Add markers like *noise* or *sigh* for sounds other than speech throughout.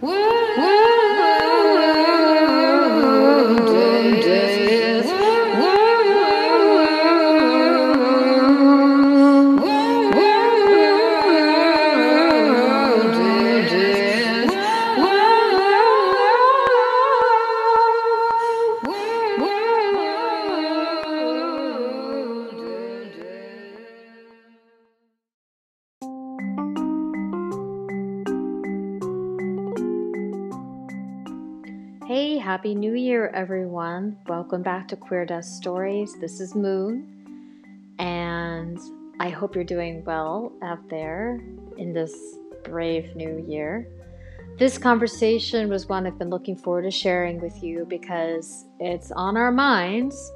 Hey, Welcome back to Queer Dust Stories. This is Moon, and I hope you're doing well out there in this brave new year. This conversation was one I've been looking forward to sharing with you because it's on our minds,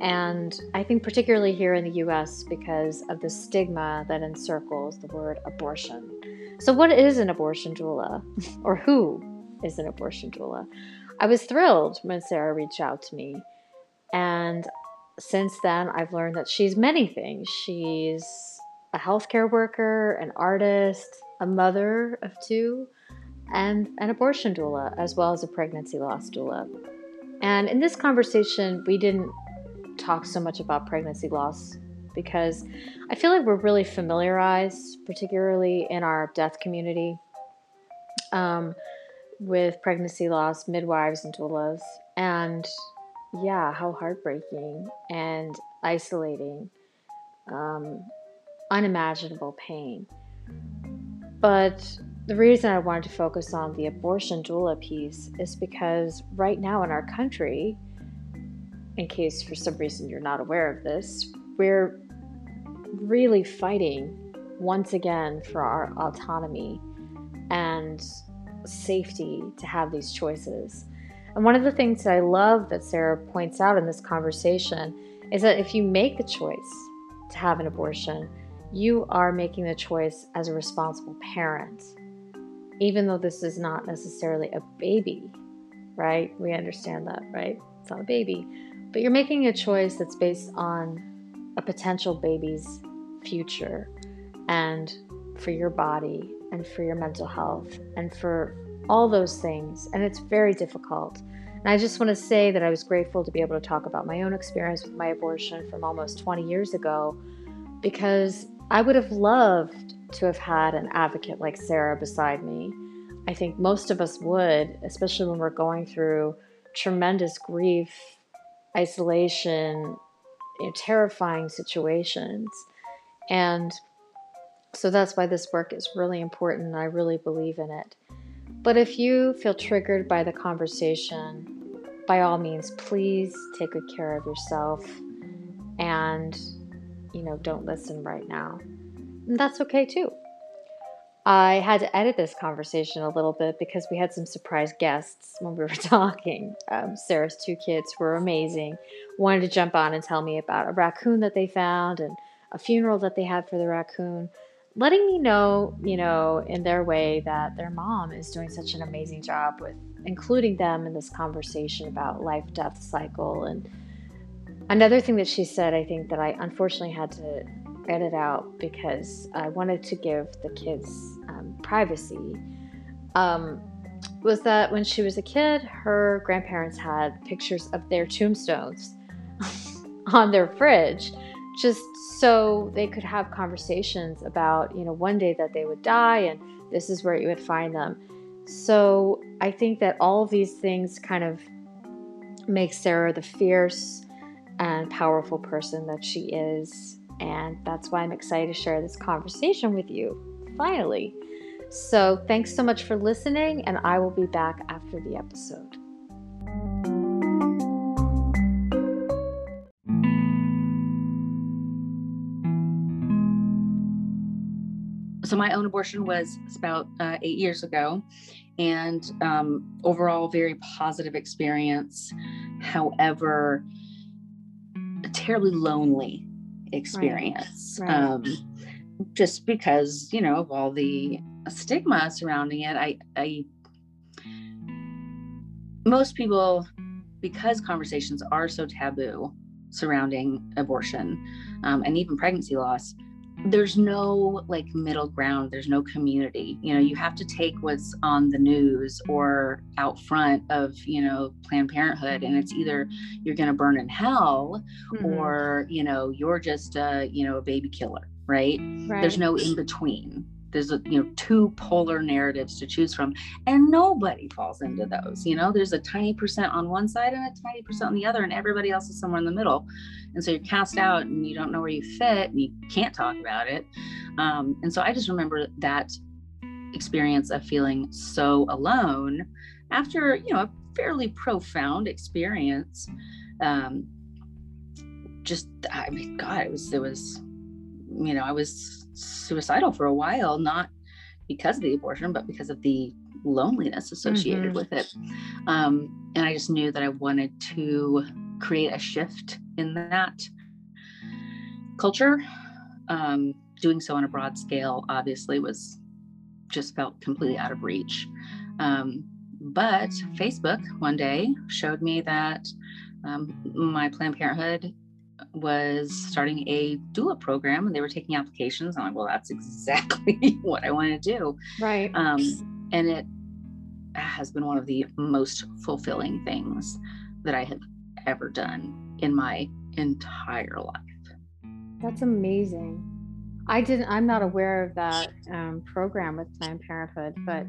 and I think particularly here in the US because of the stigma that encircles the word abortion. So, what is an abortion doula, *laughs* or who is an abortion doula? I was thrilled when Sarah reached out to me. And since then, I've learned that she's many things. She's a healthcare worker, an artist, a mother of two, and an abortion doula, as well as a pregnancy loss doula. And in this conversation, we didn't talk so much about pregnancy loss because I feel like we're really familiarized, particularly in our death community. Um, with pregnancy loss, midwives, and doulas. And yeah, how heartbreaking and isolating, um, unimaginable pain. But the reason I wanted to focus on the abortion doula piece is because right now in our country, in case for some reason you're not aware of this, we're really fighting once again for our autonomy and safety to have these choices. And one of the things that I love that Sarah points out in this conversation is that if you make the choice to have an abortion, you are making the choice as a responsible parent, even though this is not necessarily a baby, right? We understand that, right? It's not a baby, but you're making a choice that's based on a potential baby's future and for your body and for your mental health and for all those things. And it's very difficult. And I just want to say that I was grateful to be able to talk about my own experience with my abortion from almost 20 years ago because I would have loved to have had an advocate like Sarah beside me. I think most of us would, especially when we're going through tremendous grief, isolation, you know, terrifying situations. And so that's why this work is really important. I really believe in it. But if you feel triggered by the conversation, by all means, please take good care of yourself and, you know, don't listen right now. And that's okay too. I had to edit this conversation a little bit because we had some surprise guests when we were *laughs* talking. Um, Sarah's two kids were amazing, wanted to jump on and tell me about a raccoon that they found and a funeral that they had for the raccoon letting me know, you know, in their way that their mom is doing such an amazing job with including them in this conversation about life death cycle. And another thing that she said, I think that I unfortunately had to edit out because I wanted to give the kids um, privacy. Um, was that when she was a kid, her grandparents had pictures of their tombstones *laughs* on their fridge just so they could have conversations about, you know, one day that they would die and this is where you would find them. So I think that all of these things kind of make Sarah the fierce and powerful person that she is. And that's why I'm excited to share this conversation with you, finally. So thanks so much for listening, and I will be back after the episode. So my own abortion was about uh, eight years ago and um, overall very positive experience however a terribly lonely experience right. Right. Um, just because you know of all the stigma surrounding it i i most people because conversations are so taboo surrounding abortion um, and even pregnancy loss there's no like middle ground there's no community you know you have to take what's on the news or out front of you know planned parenthood and it's either you're going to burn in hell mm-hmm. or you know you're just a you know a baby killer right, right. there's no in between there's a, you know two polar narratives to choose from and nobody falls into those you know? There's a tiny percent on one side and a tiny percent on the other and everybody else is somewhere in the middle. And so you're cast out and you don't know where you fit and you can't talk about it. Um, and so i just remember that experience of feeling so alone after you know a fairly profound experience. Um, just i mean god it was it was you know i was suicidal for a while, not because of the abortion, but because of the loneliness associated mm-hmm. with it. Um, and I just knew that I wanted to create a shift in that culture. Um, doing so on a broad scale, obviously, was just felt completely out of reach. Um, but Facebook one day showed me that um, my Planned Parenthood was starting a doula program and they were taking applications. I'm like, well, that's *laughs* exactly what I want to do. Right. Um, and it has been one of the most fulfilling things that I have ever done in my entire life. That's amazing. I didn't, I'm not aware of that um, program with Planned Parenthood, but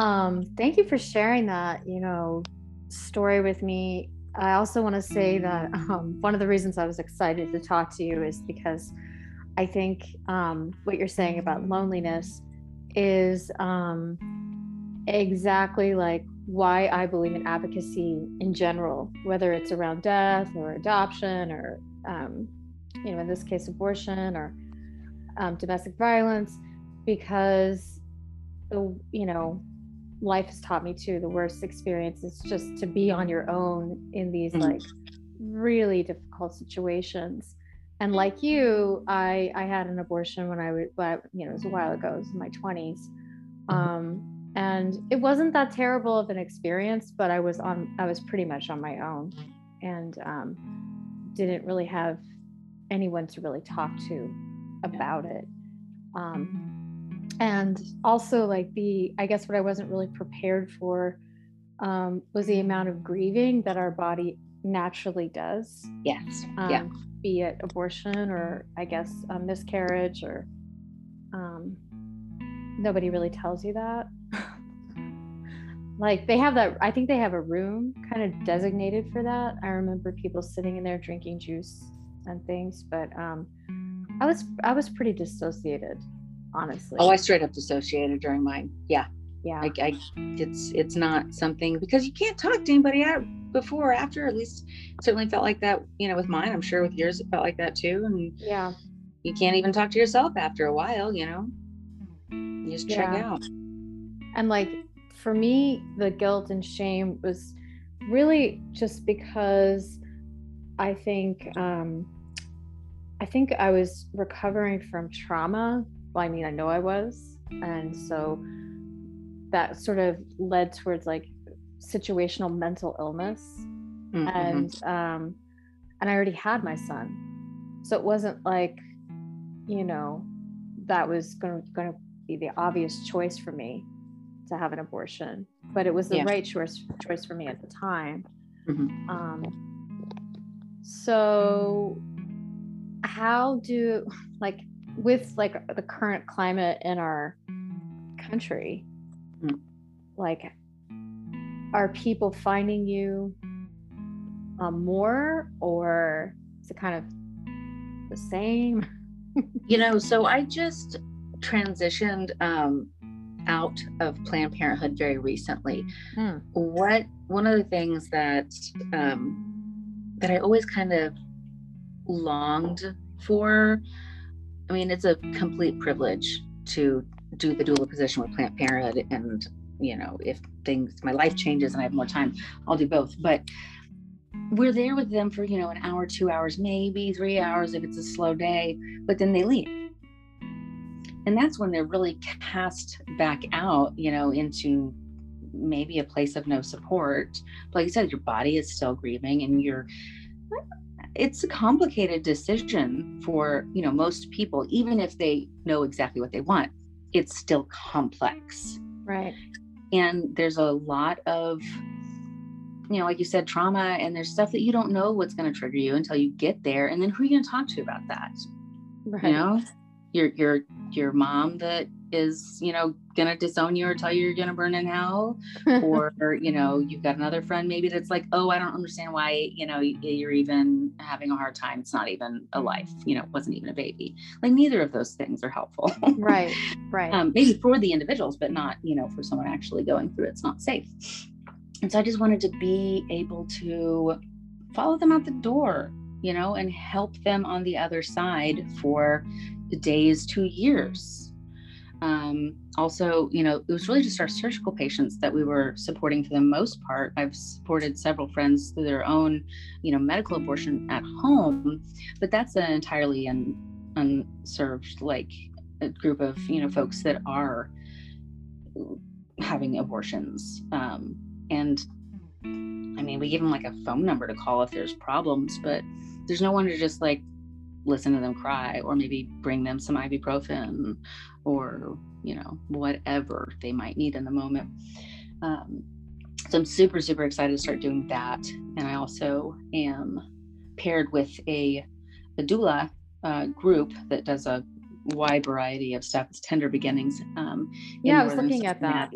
um, thank you for sharing that, you know, story with me I also want to say that *laughs* um, one of the reasons I was excited to talk to you is because I think um, what you're saying about loneliness is um, exactly like why I believe in advocacy in general, whether it's around death or adoption or, um, you know, in this case, abortion or um, domestic violence, because, you know, life has taught me too the worst experience is just to be on your own in these mm-hmm. like really difficult situations. And like you i i had an abortion when i was but you know it was a while ago it was in my 20s mm-hmm. um and it wasn't that terrible of an experience but i was on i was pretty much on my own and um didn't really have anyone to really talk to about it. Um and also like the i guess what i wasn't really prepared for um, was the amount of grieving that our body naturally does. Yes. Um, yeah. be it abortion or i guess miscarriage or um, nobody really tells you that. *laughs* Like they have that i think they have a room kind of designated for that. I remember people sitting in there drinking juice and things but um, i was i was pretty dissociated honestly. Oh, I straight up dissociated during mine. Yeah. Yeah. I, I, it's it's not something because you can't talk to anybody out before or after. At least certainly felt like that. You know, with mine, I'm sure with yours it felt like that too. And yeah, you can't even talk to yourself after a while. You know, you just yeah. check out. And like for me, the guilt and shame was really just because I think um, I think I was recovering from trauma well, I mean, I know I was. And so that sort of led towards like situational mental illness. Mm-hmm. And um and I already had my son. So it wasn't like, you know, that was gonna gonna be the obvious choice for me to have an abortion. But it was the yeah. right choice choice for me at the time. Mm-hmm. Um so how do like with like the current climate in our country mm. like are people finding you um, more or is it kind of the same *laughs* you know so i just transitioned um, out of planned parenthood very recently mm. what one of the things that um, that i always kind of longed for I mean, it's a complete privilege to do the doula position with Planned Parenthood. And, you know, if things, my life changes and I have more time, I'll do both. But we're there with them for, you know, an hour, two hours, maybe three hours if it's a slow day, but then they leave. And that's when they're really cast back out, you know, into maybe a place of no support. But like you said, your body is still grieving and you're it's a complicated decision for you know most people even if they know exactly what they want it's still complex. Right. And there's a lot of you know like you said trauma and there's stuff that you don't know what's going to trigger you until you get there and then who are you going to talk to about that? Right. you know? Your your your mom that is you know gonna disown you or tell you you're gonna burn in hell. *laughs* Or you know you've got another friend maybe that's like oh i don't understand why you know you're even having a hard time. It's not even a life. You know it wasn't even a baby. Like neither of those things are helpful. Right *laughs* right. Um, maybe for the individuals but not you know for someone actually going through it, it's not safe. And so i just wanted to be able to follow them out the door you know and help them on the other side for days to years. Um, also, you know, it was really just our surgical patients that we were supporting for the most part. I've supported several friends through their own, you know, medical abortion at home, but that's an entirely un, unserved, like a group of, you know, folks that are having abortions. Um, and I mean, we give them like a phone number to call if there's problems, but there's no one to just like listen to them cry or maybe bring them some ibuprofen or you know whatever they might need in the moment. Um, so i'm super super excited to start doing that. And i also am paired with a, a doula uh, group that does a wide variety of stuff. It's tender beginnings um, yeah i was looking at that.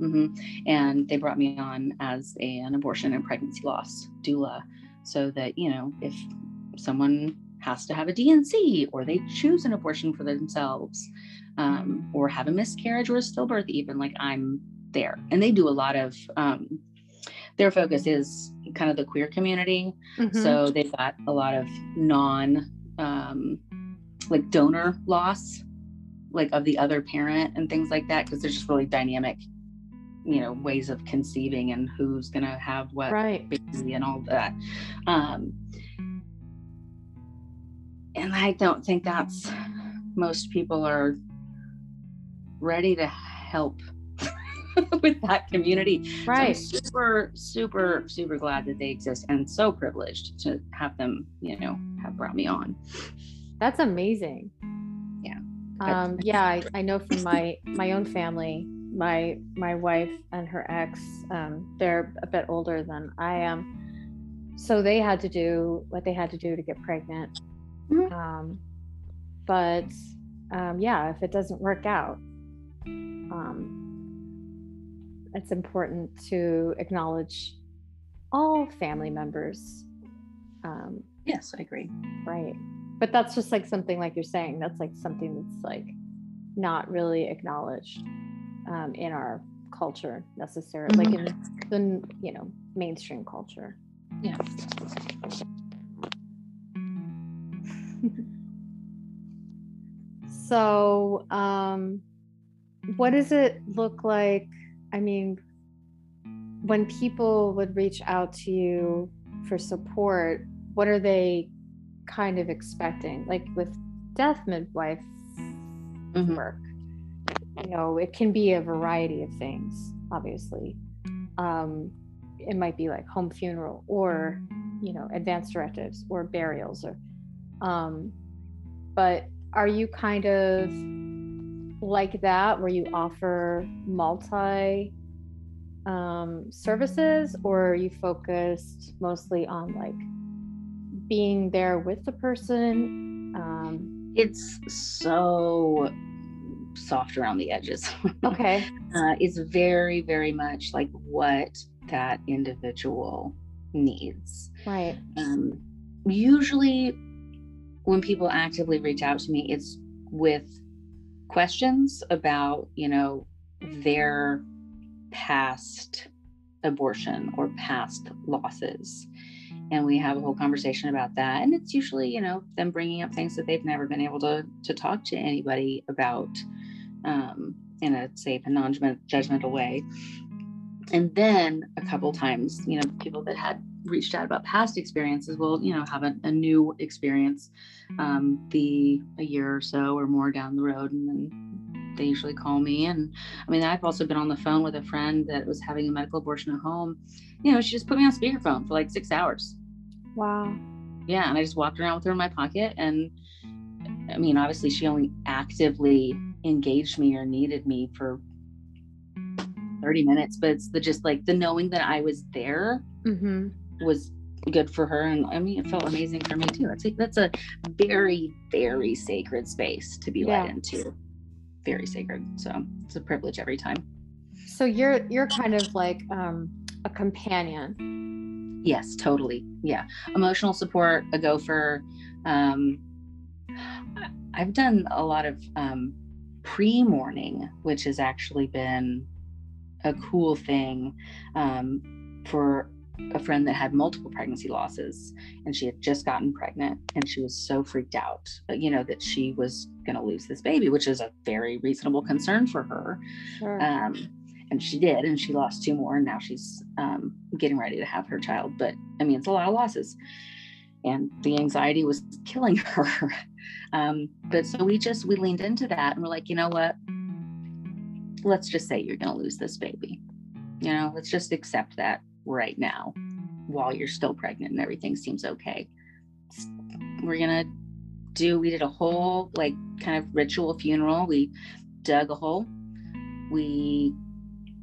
Mm-hmm. and they brought me on as a, an abortion and pregnancy loss doula so that you know if someone has to have a D&C or they choose an abortion for themselves um, or have a miscarriage or a stillbirth, even like I'm there. And they do a lot of, um, their focus is kind of the queer community. Mm-hmm. So they've got a lot of non, um, like donor loss, like of the other parent and things like that, because there's just really dynamic you know ways of conceiving and who's gonna have what right. baby and all that um and I don't think that's most people are ready to help *laughs* with that community. Right. So super, super, super glad that they exist and so privileged to have them, you know, have brought me on. That's amazing. Yeah. Um, yeah, I, I know from my my own family, my my wife and her ex, um, they're a bit older than I am. So they had to do what they had to do to get pregnant Mm-hmm. Um, but um, yeah, if it doesn't work out, um, it's important to acknowledge all family members. Um, yes, I agree. Right. But that's just like something like you're saying, that's like something that's like not really acknowledged um, in our culture necessarily, mm-hmm. like in the, you know, mainstream culture. Yeah. *laughs* so, um, what does it look like? I mean, when people would reach out to you for support, what are they kind of expecting? Like with death midwife mm-hmm. work, you know, it can be a variety of things, obviously. Um, it might be like home funeral or, you know, advanced directives or burials or um, but are you kind of like that where you offer multi um, services or are you focused mostly on like being there with the person? Um, it's so soft around the edges. *laughs* Okay. uh, it's very, very much like what that individual needs. Right. Um, usually when people actively reach out to me, it's with questions about, you know, their past abortion or past losses. And we have a whole conversation about that. And it's usually, you know, them bringing up things that they've never been able to, to talk to anybody about um, in a safe and non judgmental way. And then a couple times, you know, people that had reached out about past experiences will you know have a, a new experience um, be a year or so or more down the road and then they usually call me and i mean i've also been on the phone with a friend that was having a medical abortion at home you know she just put me on speakerphone for like six hours wow yeah, and I just walked around with her in my pocket. And I mean, obviously, she only actively engaged me or needed me for 30 minutes, but it's the just like the knowing that I was there Mm-hmm. Was good for her. And I mean, it felt amazing for me too. That's a, that's a very, very sacred space to be Yeah. led into. Very sacred. So it's a privilege every time. So you're you're kind of like um, a companion. Yes, totally. Yeah. Emotional support, a gopher. Um, I've done a lot of um, pre mourning, which has actually been a cool thing um, for a friend that had multiple pregnancy losses and she had just gotten pregnant and she was so freaked out, uh, you know, that she was going to lose this baby, which is a very reasonable concern for her. Sure. Um, and she did, and she lost two more, and now she's um, getting ready to have her child. But I mean, it's a lot of losses, and the anxiety was killing *laughs* her. um, but so we just we leaned into that, and we're like, you know what? Let's just say you're going to lose this baby. You know, let's just accept that right now, while you're still pregnant and everything seems okay. We're gonna do. We did a whole like kind of ritual funeral. We dug a hole. We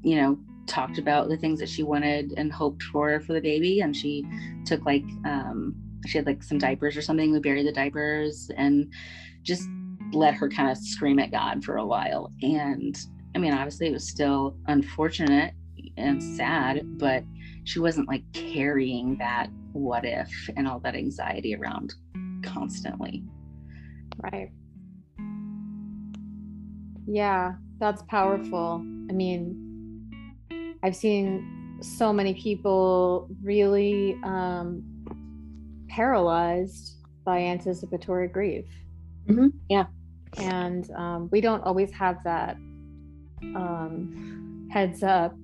you know, talked about the things that she wanted and hoped for for the baby. And she took like, um, she had like some diapers or something. We buried the diapers and just let her kind of scream at God for a while. And I mean, obviously, it was still unfortunate and sad, but she wasn't like carrying that what if and all that anxiety around constantly. Right. Yeah, that's powerful. I mean, I've seen so many people really um, paralyzed by anticipatory grief. Mhm, yeah. And um, we don't always have that um, heads up,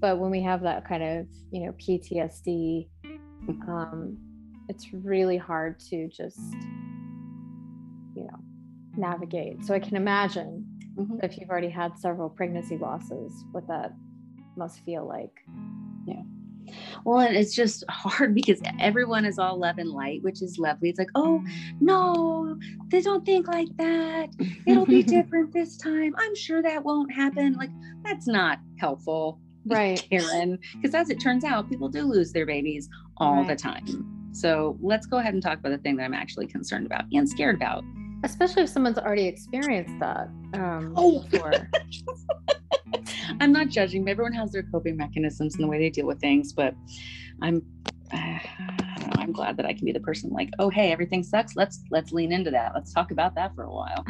but when we have that kind of, you know, PTSD, um, it's really hard to just, you know, navigate. So I can imagine Mhm. if you've already had several pregnancy losses, what that must feel like. Yeah well, and it's just hard *laughs* because everyone is all love and light, which is lovely. It's like, oh, no, they don't think like that. It'll be *laughs* different this time. I'm sure that won't happen. Like, that's not helpful, *laughs* Right. Karen. Because as it turns out, people do lose their babies all the time. So let's go ahead and talk about the thing that I'm actually concerned about and scared about. Especially if someone's already experienced that um, Oh. *laughs* before. *laughs* I'm not judging. but Everyone has their coping mechanisms and the way they deal with things, but I'm. *sighs* I don't know, I'm glad that I can be the person like, oh hey, everything sucks. Let's let's lean into that. Let's talk about that for a while.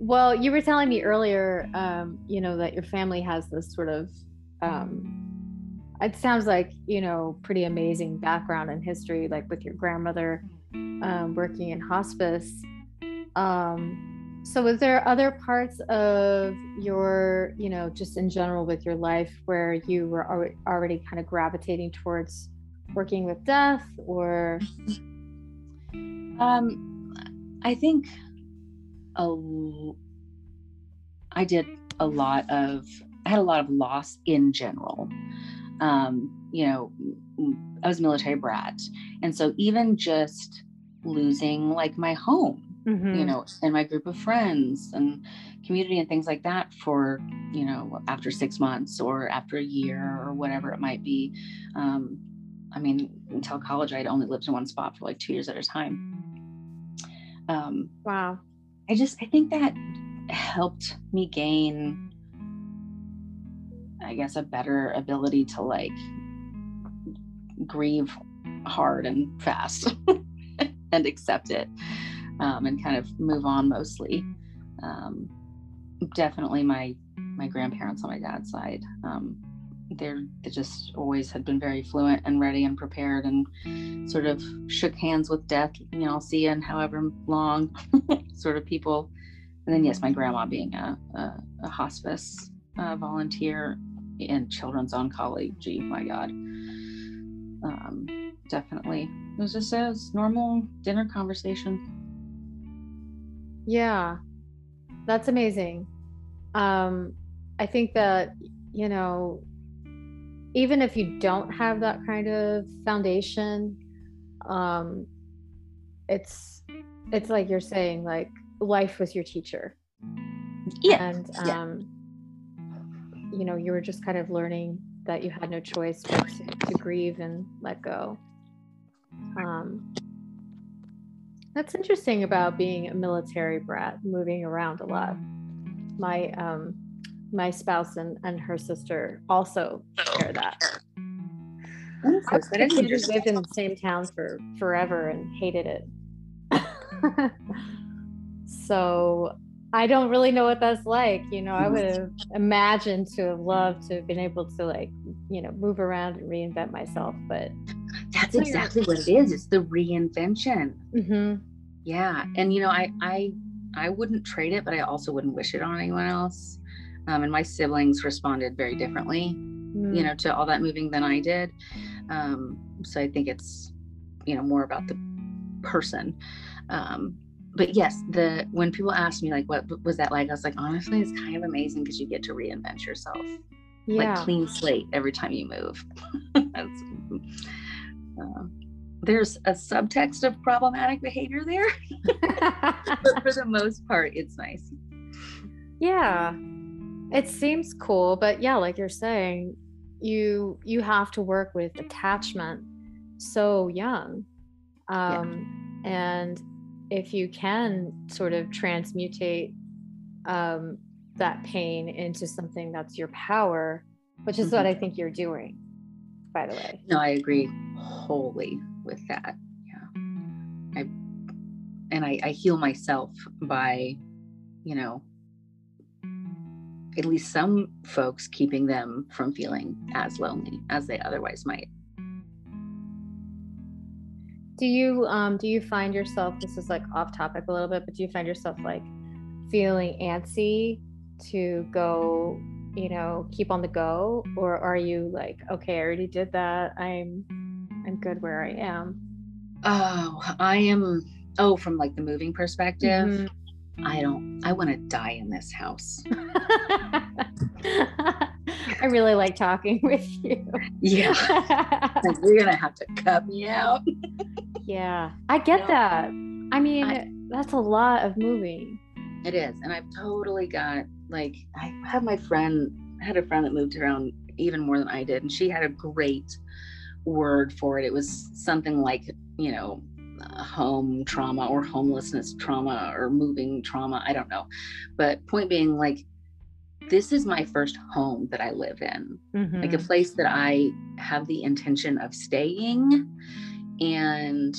Well, you were telling me earlier, um, you know, that your family has this sort of, um, it sounds like, you know, pretty amazing background and history, like with your grandmother um, working in hospice. Um, so, was there other parts of your, you know, just in general with your life where you were alre- already kind of gravitating towards working with death or? *laughs* Um, I think a I did a lot of I had a lot of loss in general. Um, you know, I was a military brat, and so even just losing like my home Mm-hmm. you know, and my group of friends and community and things like that for, you know, after six months or after a year or whatever it might be. Um, I mean, until college, I'd only lived in one spot for like two years at a time. Um, Wow. I just, I think that helped me gain, I guess, a better ability to like grieve hard and fast *laughs* and accept it um, and kind of move on mostly. Um, definitely my my grandparents on my dad's side. Um, they're they just always had been very fluent and ready and prepared and sort of shook hands with death. You know, see you in however long, *laughs* sort of people. And then yes, my grandma being a a, a hospice uh, volunteer in children's oncology. My God, um, definitely. It was just a normal dinner conversation. Yeah, that's amazing. Um, I think that, you know, even if you don't have that kind of foundation um it's it's like you're saying like life was your teacher. Yeah and yeah. um you know you were just kind of learning that you had no choice but to, to grieve and let go. Um that's interesting about being a military brat moving around a lot. My um my spouse and, and her sister also share that That's so- that is we interesting. lived in the same town for forever and hated it. *laughs* so I don't really know what that's like. You know, I would have imagined to have loved to have been able to like, you know, move around and reinvent myself. But That's exactly what it is. It's the reinvention. Mhm. Yeah, and you know, I I I wouldn't trade it, but I also wouldn't wish it on anyone else. Um, and my siblings responded very differently, Mm. you know, to all that moving than I did. Um, so I think it's, you know, more about the person. Um, but yes, the when people ask me like, what was that like? I was like, honestly, it's kind of amazing because you get to reinvent yourself, like clean slate every time you move. *laughs* That's, uh, there's a subtext of problematic behavior there, *laughs* but for the *laughs* most part, it's nice. yeah. It seems cool, but yeah, like you're saying, you you have to work with attachment so young. Um and if you can sort of transmutate um that pain into something that's your power, which is what I think you're doing, by the way. No, I agree wholly with that. Yeah. I and I, I heal myself by, you know, at least some folks keeping them from feeling as lonely as they otherwise might. Do you um do you find yourself this is like off topic a little bit, but do you find yourself like feeling antsy to go, you know, keep on the go or are you like, okay, I already did that. I'm I'm good where I am. Oh, I am oh, from like the moving perspective. Mhm. I don't I want to die in this house. *laughs* I really like talking *laughs* with you. Yeah. *laughs* like you're gonna have to cut me out. yeah, I get No. that. I mean, I- that's a lot of moving. It is. And I've totally got like I have my friend I had a friend that moved around even more than I did and she had a great word for it. It was something like, you know, home trauma or homelessness trauma or moving trauma, I don't know. But point being like this is my first home that I live in. Like a Mhm. place that I have the intention of staying and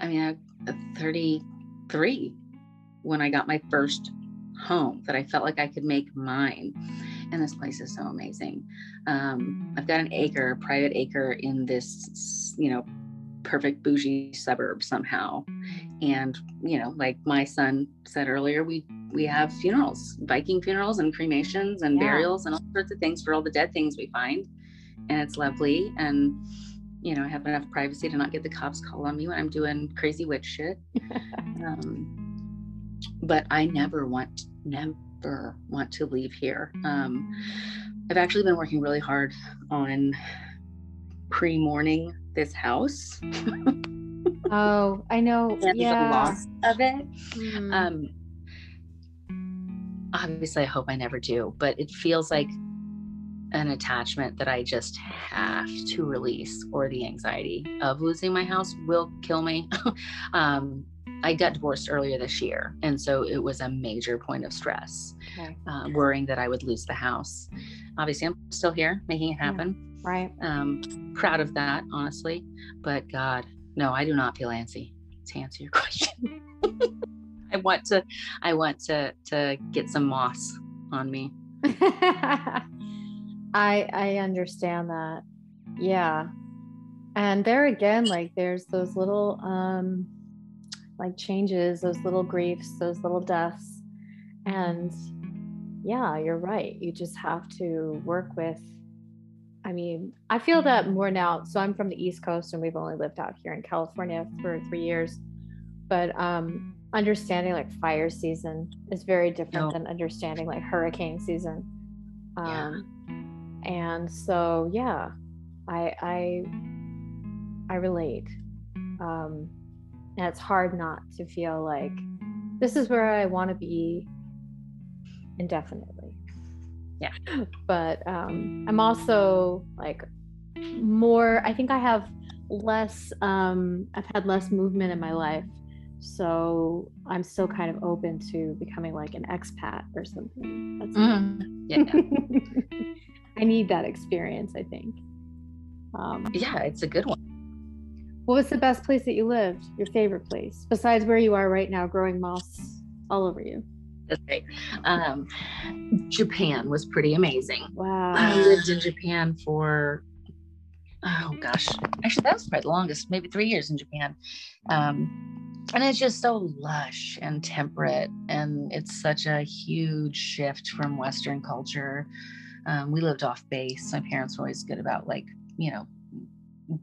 I mean, I'm uh, 33 when I got my first home that I felt like I could make mine. And this place is so amazing. Um, I've got an acre, private acre in this, you know, perfect bougie suburb somehow. And, you know, like my son said earlier, we we have funerals, Viking funerals and cremations and Yeah. burials and all sorts of things for all the dead things we find. And it's lovely. And you know, I have enough privacy to not get the cops called on me when I'm doing crazy witch shit. *laughs* um, but I never want, never want to leave here. Um, I've actually been working really hard on pre-mourning this house Oh, I know. *laughs* and the loss of it. Mm. Um, obviously, I hope I never do, but it feels like an attachment that I just have to release, or the anxiety of losing my house will kill me. *laughs* um, I got divorced earlier this year, and so it was a major point of stress, okay. uh, worrying that I would lose the house. Obviously, I'm still here making it Yeah. Right. Um, proud of that, honestly. But God, no, I do not feel antsy. To answer your *laughs* question, I want to, I want to to get some moss on me. *laughs* I I understand that. Yeah. And there again, like there's those little um like changes, those little griefs, those little deaths. And yeah, you're right. You just have to work with I mean, I feel that more now. So I'm from the East Coast and we've only lived out here in California for 3 years. But um understanding like fire season is very different Oh. than understanding like hurricane season. Yeah. Um and so yeah i i i relate um and it's hard not to feel like this is where i want to be indefinitely yeah. But um i'm also like more i think i have less um i've had less movement in my life. So i'm still kind of open to becoming like an expat or something. That's Mm, yeah. *laughs* i need that experience i think. Um yeah, it's a good one. what was the best place that you lived? Your favorite place besides where you are right now growing moss all over you That's great. Um, Japan was pretty amazing. Wow. I lived in Japan for oh gosh, actually that was probably the longest, maybe three years in Japan. Um, and it's just so lush and temperate, and it's such a huge shift from Western culture. Um, we lived off base. My parents were always good about like you know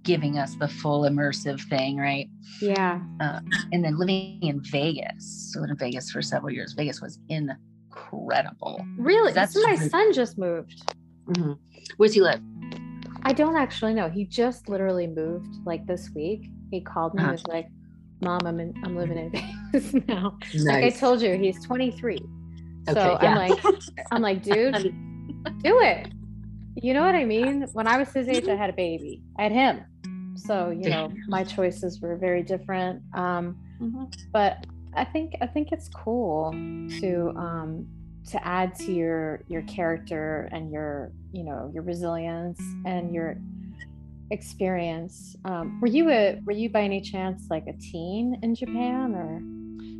giving us the full immersive thing, right? yeah Uh, and then living in Vegas. So in Vegas for several years. Vegas was incredible. really That's my son just moved Mhm. Where's he live? I don't actually know. He just literally moved like this week. He called me and Uh-huh. was like, Mom, I'm in I'm living in *laughs* Vegas now. Like I told you, he's 23. So Okay, I'm like, I'm like, *laughs* dude, do it. You know what I mean? When I was his age, I had a baby. I had him. So, you know, *laughs* my choices were very different. Um, Mhm. but I think I think it's cool to um to add to your your character and your you know your resilience and your experience. Um, were you a were you by any chance like a teen in Japan or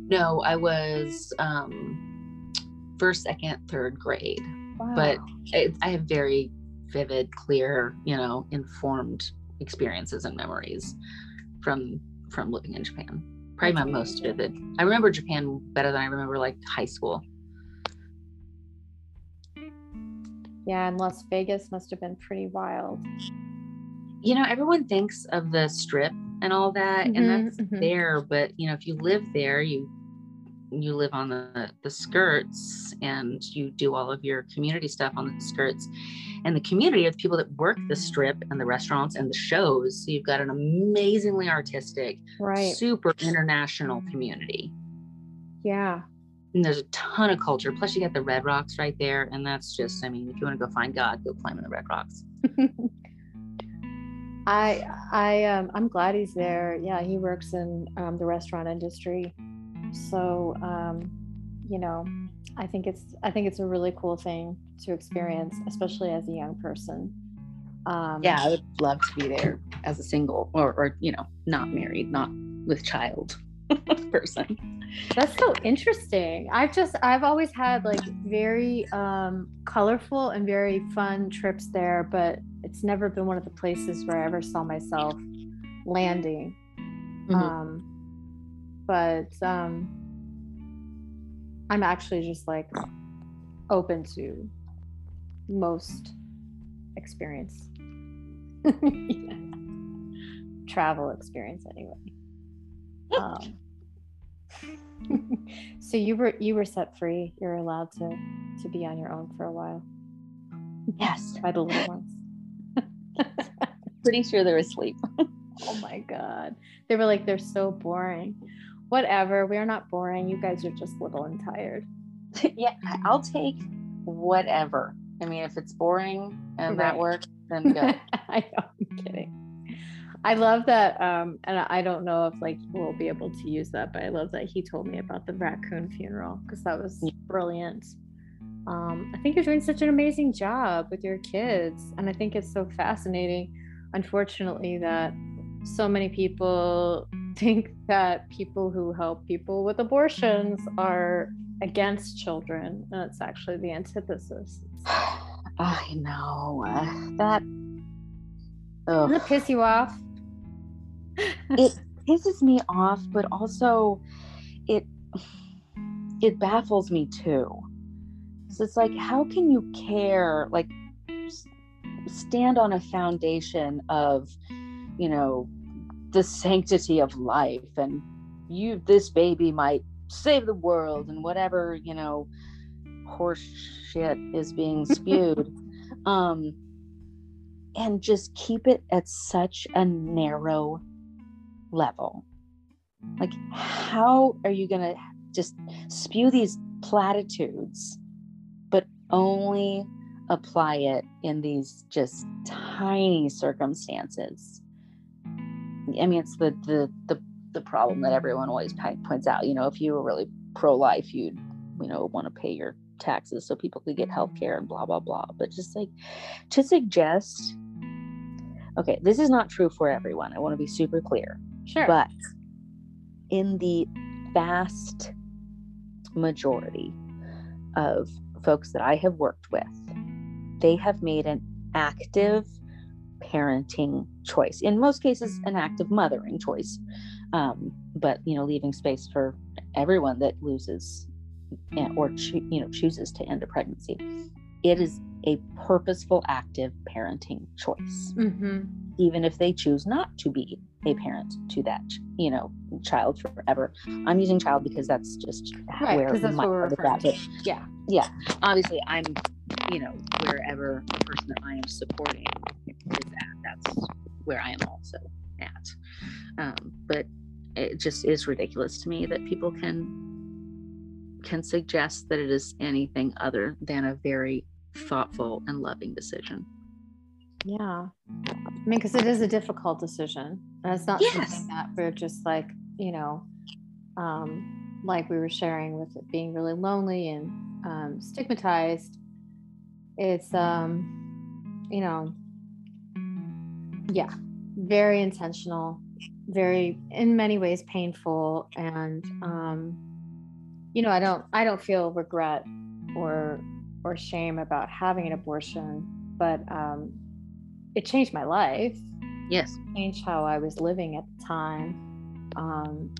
No, I was um, first, second, third grade. wow. But it, I have very vivid, clear, you know, informed experiences and memories from from living in Japan. Probably my most vivid. I remember Japan better than I remember like high school. yeah, and Las Vegas must have been pretty wild. You know, everyone thinks of the strip and all that, Mhm, and that's mhm. there. But you know, if you live there, you you live on the the skirts and you do all of your community stuff on the skirts and the community are the people that work the strip and the restaurants and the shows so you've got an amazingly artistic Right. super international community Yeah. and there's a ton of culture plus you got the red rocks right there and that's just i mean if you want to go find god go climb in the red rocks *laughs* I I um I'm glad he's there. Yeah, he works in um, the restaurant industry. So um, you know, I think it's I think it's a really cool thing to experience, especially as a young person. Um, yeah i would love to be there as a single or, or you know not married not with child *laughs* person That's so interesting. I've just I've always had like very um colorful and very fun trips there, but it's never been one of the places where I ever saw myself landing. Mhm. Um but um I'm actually just like open to most experience. Yeah. *laughs* Travel experience anyway. Um, *laughs* so you were you were set free. You're allowed to to be on your own for a while yes *laughs* by the little ones. pretty sure they're asleep Oh my god. They were like they're so boring. Whatever. We're not boring. You guys are just little and tired. *laughs* yeah, I'll take whatever. I mean, if it's boring and that works, then *laughs* good. I know, I'm kidding. I love that, um, and I don't know if like we'll be able to use that, but I love that he told me about the raccoon funeral because that was brilliant. Um, I think you're doing such an amazing job with your kids, and I think it's so fascinating. Unfortunately, that so many people think that people who help people with abortions are against children, and it's actually the antithesis. *sighs* I know that. Doesn't it Ugh, piss you off? it *laughs* pisses me off, but also it it baffles me too. So it's like, how can you care? Like, stand on a foundation of, you know, the sanctity of life, and you, this baby might save the world, and whatever, you know, horse shit is being *laughs* spewed. um, and just keep it at such a narrow level. Like, how are you going to just spew these platitudes, but only apply it in these just tiny circumstances? I mean, it's the the the the problem that everyone always points out. You know, if you were really pro-life, you'd you know want to pay your taxes so people could get health care and blah blah blah. But just like to suggest, okay, this is not true for everyone. I want to be super clear. Sure. But in the vast majority of folks that I have worked with, they have made an active parenting choice. In most cases, an active mothering choice. Um, but you know, leaving space for everyone that loses eh, or cho- you know chooses to end a pregnancy. It is a purposeful, active parenting choice, mm-hmm. Even if they choose not to be a parent to that, you know, child forever. I'm using child because that's just right, where that's my at. Yeah, yeah. Obviously, I'm, you know, wherever the person that I am supporting is at, that's where I am also at. Um, but it just is ridiculous to me that people can can suggest that it is anything other than a very thoughtful and loving decision. Yeah. I mean, because it is a difficult decision. And it's not yes. something that we're just like, you know, um, like we were sharing with it being really lonely and um, stigmatized. It's, um, you know, yeah, very intentional, very, in many ways, painful. And, um, you know, I don't, I don't feel regret or, or shame about having an abortion, but um, it changed my life. Yes. Changed how I was living at the time, um,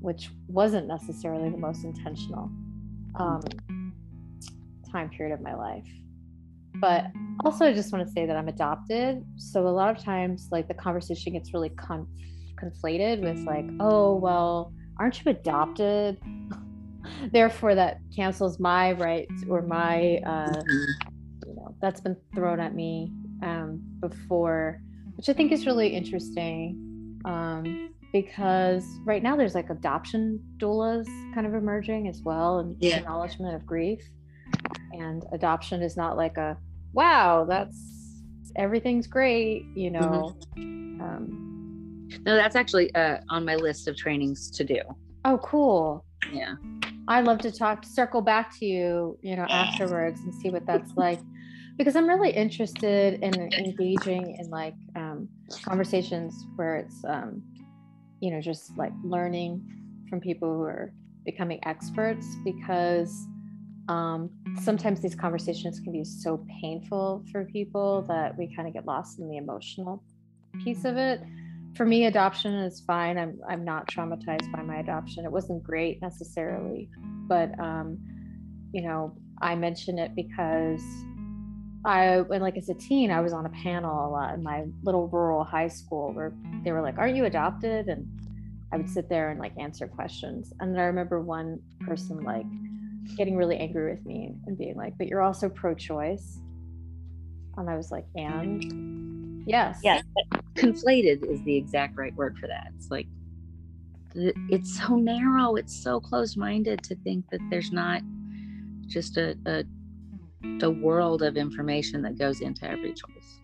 which wasn't necessarily the most intentional um, time period of my life. But also, I just want to say that I'm adopted. So a lot of times, like the conversation gets really con- conflated with, like, oh, well, aren't you adopted? *laughs* Therefore, that cancels my rights or my, uh, mm-hmm. you know, that's been thrown at me um, before, which I think is really interesting um, because right now there's like adoption doulas kind of emerging as well and yeah. acknowledgement of grief. And adoption is not like a wow, that's everything's great, you know. Mm-hmm. Um, no, that's actually uh, on my list of trainings to do. Oh, cool. Yeah. I'd love to talk, circle back to you, you know, afterwards and see what that's like because I'm really interested in engaging in like um, conversations where it's, um, you know, just like learning from people who are becoming experts because um, sometimes these conversations can be so painful for people that we kind of get lost in the emotional piece of it. For me, adoption is fine. I'm I'm not traumatized by my adoption. It wasn't great necessarily, but um, you know, I mention it because I when like as a teen, I was on a panel a lot in my little rural high school where they were like, "Aren't you adopted?" and I would sit there and like answer questions. And I remember one person like getting really angry with me and being like, "But you're also pro-choice." And I was like, "And yes, yes, conflated is the exact right word for that. It's like it's so narrow, it's so closed-minded to think that there's not just a, a the world of information that goes into every choice.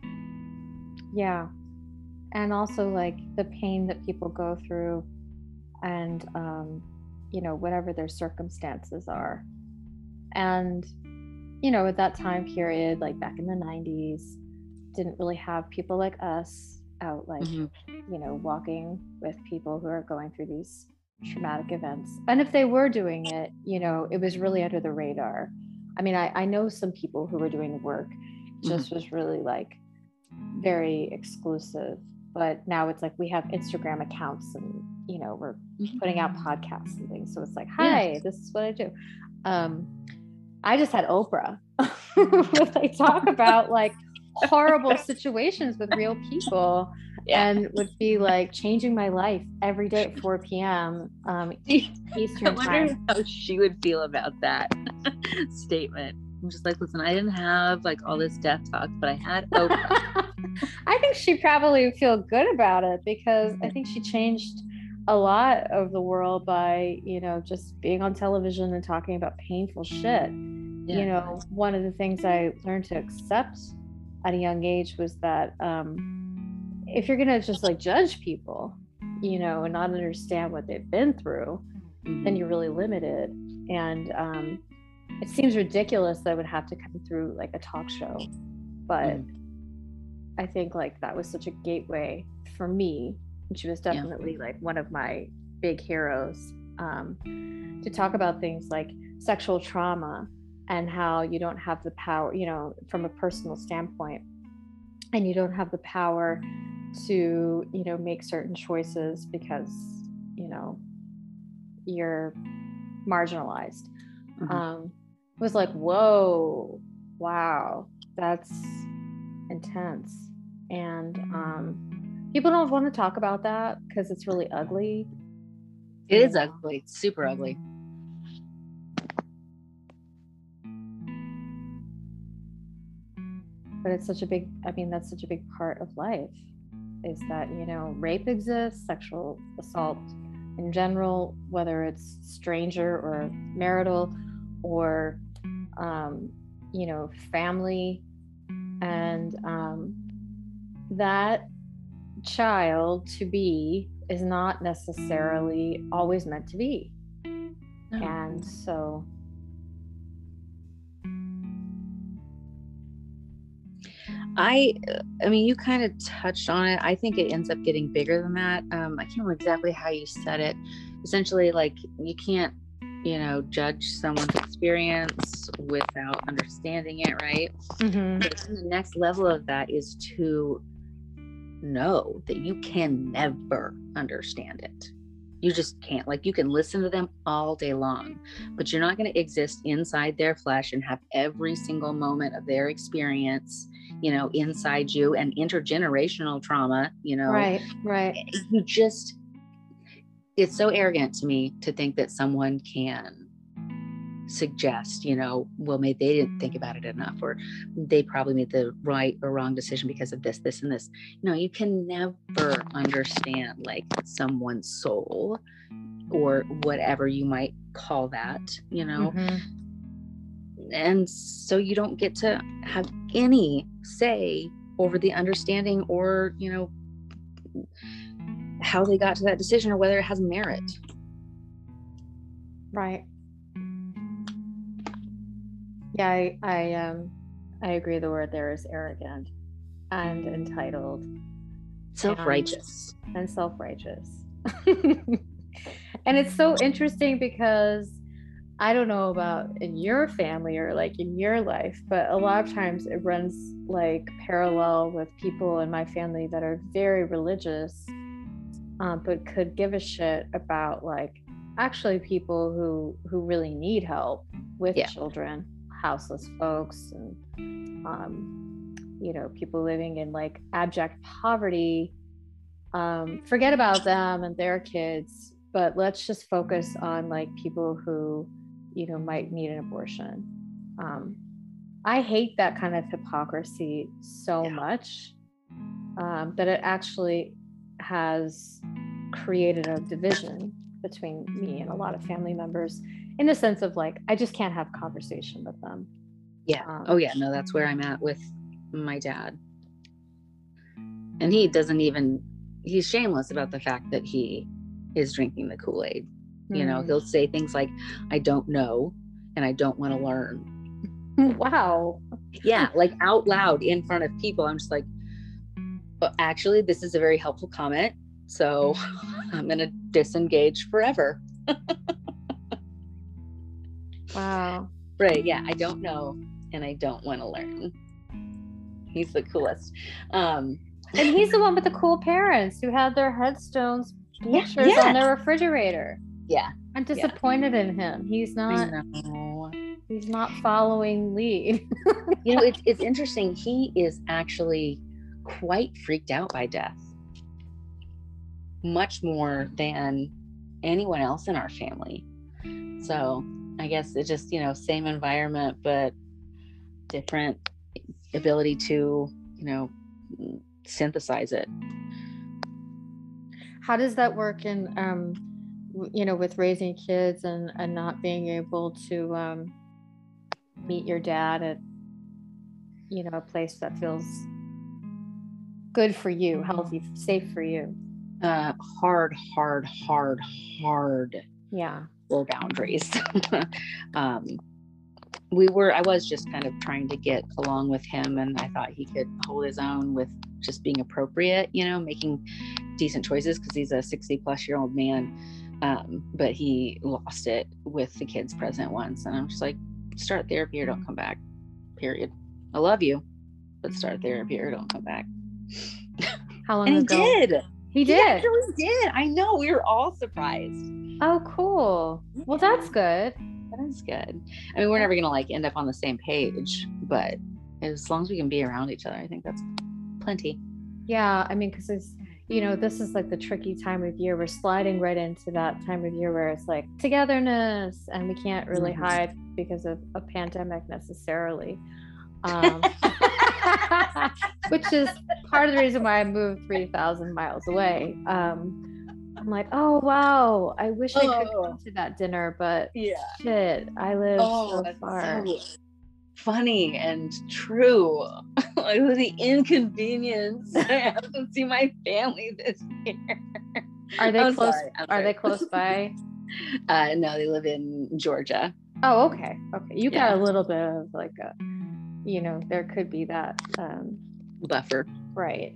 Yeah. And also like the pain that people go through and um, you know, whatever their circumstances are. And, you know, at that time period, like back in the 90s, didn't really have people like us out, like, mm-hmm. you know, walking with people who are going through these traumatic events. And if they were doing it, you know, it was really under the radar. I mean, I, I know some people who were doing the work, just mm-hmm. was really like very exclusive. But now it's like we have Instagram accounts and, you know, we're mm-hmm. putting out podcasts and things. So it's like, hi, yeah. this is what I do. Um, I just had Oprah *laughs* where they talk about like horrible *laughs* situations with real people yeah. and would be like changing my life every day at *laughs* 4 p.m. Um, Eastern *laughs* I wonder time. how she would feel about that statement. I'm just like, listen, I didn't have like all this death talk, but I had Oprah. I think she probably would feel good about it because I think she changed a lot of the world by, you know, just being on television and talking about painful shit. Yeah. You know, one of the things I learned to accept at a young age was that um, if you're gonna just like judge people, you know, and not understand what they've been through, mm-hmm. then you're really limited. And um, it seems ridiculous that I would have to come through like a talk show, but mm. I think like that was such a gateway for me. And she was definitely yeah. like one of my big heroes um, to talk about things like sexual trauma and how you don't have the power, you know, from a personal standpoint, and you don't have the power to, you know, make certain choices because, you know, you're marginalized. Mm-hmm. Um, was like, whoa, wow, that's intense. And um, people don't want to talk about that because it's really ugly. It is ugly, it's super ugly. But it's such a big, I mean, that's such a big part of life is that, you know, rape exists, sexual assault in general, whether it's stranger or marital or um, you know, family, and um, that child to be is not necessarily always meant to be. No. And so I, I mean, you kind of touched on it. I think it ends up getting bigger than that. Um, I can't remember exactly how you said it. Essentially, like you can't you know, judge someone's experience without understanding it, right? Mm-hmm. But the next level of that is to know that you can never understand it. You just can't. Like, you can listen to them all day long, but you're not going to exist inside their flesh and have every single moment of their experience, you know, inside you and intergenerational trauma, you know. Right, right. You just, it's so arrogant to me to think that someone can suggest, you know, well, maybe they didn't think about it enough, or they probably made the right or wrong decision because of this, this, and this. You know, you can never understand like someone's soul or whatever you might call that, you know. Mm-hmm. And so you don't get to have any say over the understanding or, you know, how they got to that decision or whether it has merit. Right. Yeah, I, I um I agree the word there is arrogant and entitled. Self-righteous. And, and self-righteous. *laughs* and it's so interesting because I don't know about in your family or like in your life, but a lot of times it runs like parallel with people in my family that are very religious um, but could give a shit about like actually people who who really need help with yeah. children houseless folks and um, you know people living in like abject poverty um, forget about them and their kids but let's just focus on like people who you know might need an abortion um, i hate that kind of hypocrisy so yeah. much um, that it actually has created a division between me and a lot of family members in the sense of like I just can't have conversation with them. Yeah. Um, oh yeah, no, that's where I'm at with my dad. And he doesn't even he's shameless about the fact that he is drinking the Kool-Aid. Mm. You know, he'll mm. say things like I don't know and I don't want to learn. *laughs* wow. Yeah, like out loud in front of people. I'm just like but actually, this is a very helpful comment. So *laughs* I'm going to disengage forever. *laughs* wow. Right. Yeah. I don't know and I don't want to learn. He's the coolest. Um, and he's the one with the cool parents who had their headstones pictures yes. on their refrigerator. Yeah. I'm disappointed yeah. in him. He's not he's not following lead. *laughs* you know, it's it's interesting. He is actually quite freaked out by death, much more than anyone else in our family. So I guess it's just, you know, same environment, but different ability to you know synthesize it. How does that work in um you know with raising kids and and not being able to um meet your dad at you know a place that feels good for you healthy safe for you? Uh hard hard hard hard. Yeah full boundaries. *laughs* Um we were i was just kind of trying to get along with him and i thought he could hold his own with just being appropriate you know making decent choices because he's a 60 plus year old man um, but he lost it with the kids present once and i'm just like start therapy or don't come back period. I love you but start therapy or don't come back. How long and he ago? did he did. he actually did. I know we were all surprised. Oh cool. Well that's good. That is good. I mean we're never gonna like end up on the same page but as long as we can be around each other i think that's plenty. Yeah i mean because it's you know this is like the tricky time of year. We're sliding right into that time of year where it's like togetherness and we can't really hide because of a pandemic necessarily. *laughs* Um, *laughs* which is part of the reason why i moved 3000 miles away. Um, i'm like oh wow. I wish i could Oh. come to that dinner but yeah. shit i live oh so far. so funny and true. *laughs* Like the inconvenience. *laughs* I have to see my family this year. Are they I'm close sorry, are they close by? Uh no they live in georgia. Oh, okay. Okay. You got a little bit of like a, you know, there could be that. Um, buffer right.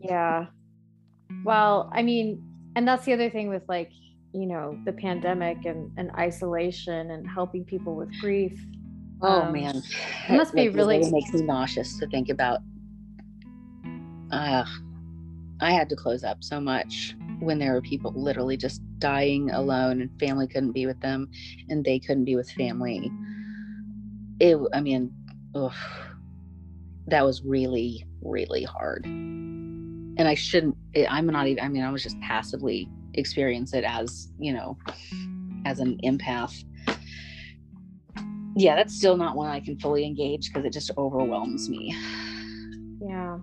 Yeah. Well, I mean, and that's the other thing with like, you know, the pandemic and, and isolation and helping people with grief. oh Um, man it must be really- it makes me nauseous to think about uh i had to close up so much when there were people literally just dying alone and family couldn't be with them and they couldn't be with family it i mean ugh, that was really really hard. And i shouldn't eh, i'm not even i mean i was just passively experience it as you know as an empath. Yeah that's still not one i can fully engage because it just overwhelms me. Yeah.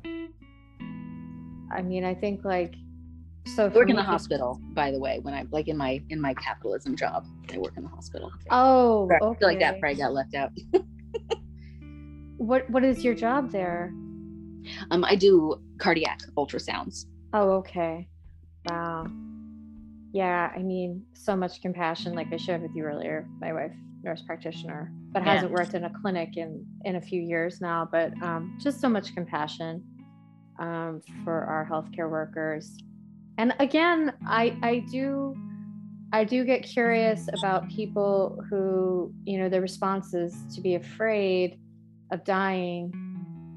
I mean, I think like, so I work in the hospital by the way when i like in my in my capitalism job i work in the hospital. Oh, i feel like that probably got left out *laughs* What What is your job there? um i do cardiac ultrasounds Oh, okay. Wow. Yeah, I mean, so much compassion, like I shared with you earlier. My wife, nurse practitioner, but Yeah. hasn't worked in a clinic in in a few years now. But um, just so much compassion um, for our healthcare workers. And again, I I do I do get curious about people who you know their response is to be afraid of dying,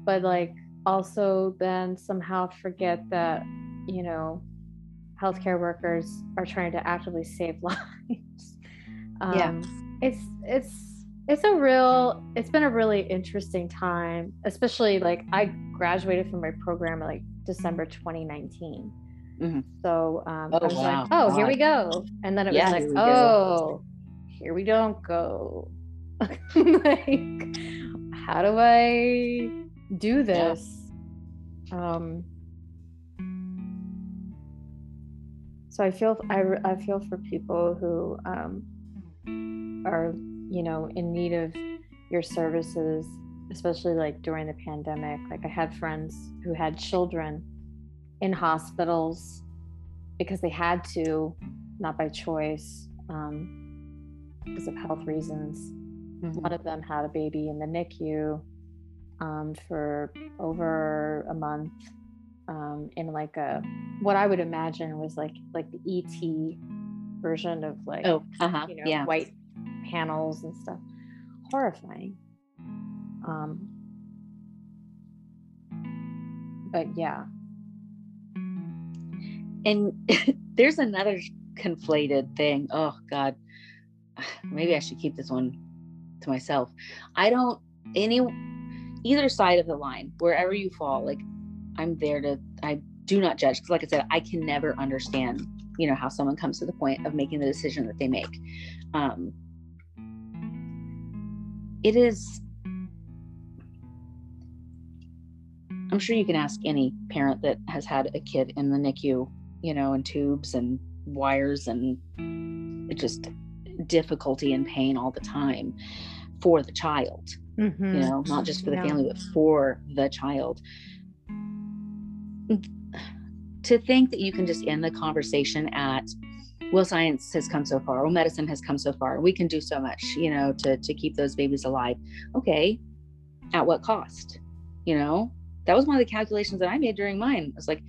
but like also then somehow forget that you know healthcare workers are trying to actively save *laughs* lives um, Yeah. it's it's it's a real it's been a really interesting time especially like i graduated from my program like december 2019 Mhm. so um, Oh, i was wow. like oh here we go and then it Yeah, was like here we go. oh here we don't go *laughs* like how do i do this? Um so i feel i, I feel for people who um are you know in need of your services especially like during the pandemic. Like i had friends who had children in hospitals because they had to not by choice um, because of health reasons Mhm. one of them had a baby in the NICU um, for over a month um, in like a what I would imagine was like like the ET version of like oh uh-huh you know yeah white panels and stuff. Horrifying. Um, but yeah, and *laughs* there's another conflated thing oh god *sighs* maybe i should keep this one to myself. I don't any either side of the line wherever you fall like i'm there to i do not judge because like i said i can never understand you know how someone comes to the point of making the decision that they make. Um it is I'm sure you can ask any parent that has had a kid in the NICU, you know, and tubes and wires and it just difficulty and pain all the time for the child. Mm-hmm. You know, not just for the yeah. family, but for the child. To think that you can just end the conversation at, well, science has come so far, well, medicine has come so far, we can do so much, you know, to to keep those babies alive. Okay, at what cost? You know, that was one of the calculations that I made during mine. It was like,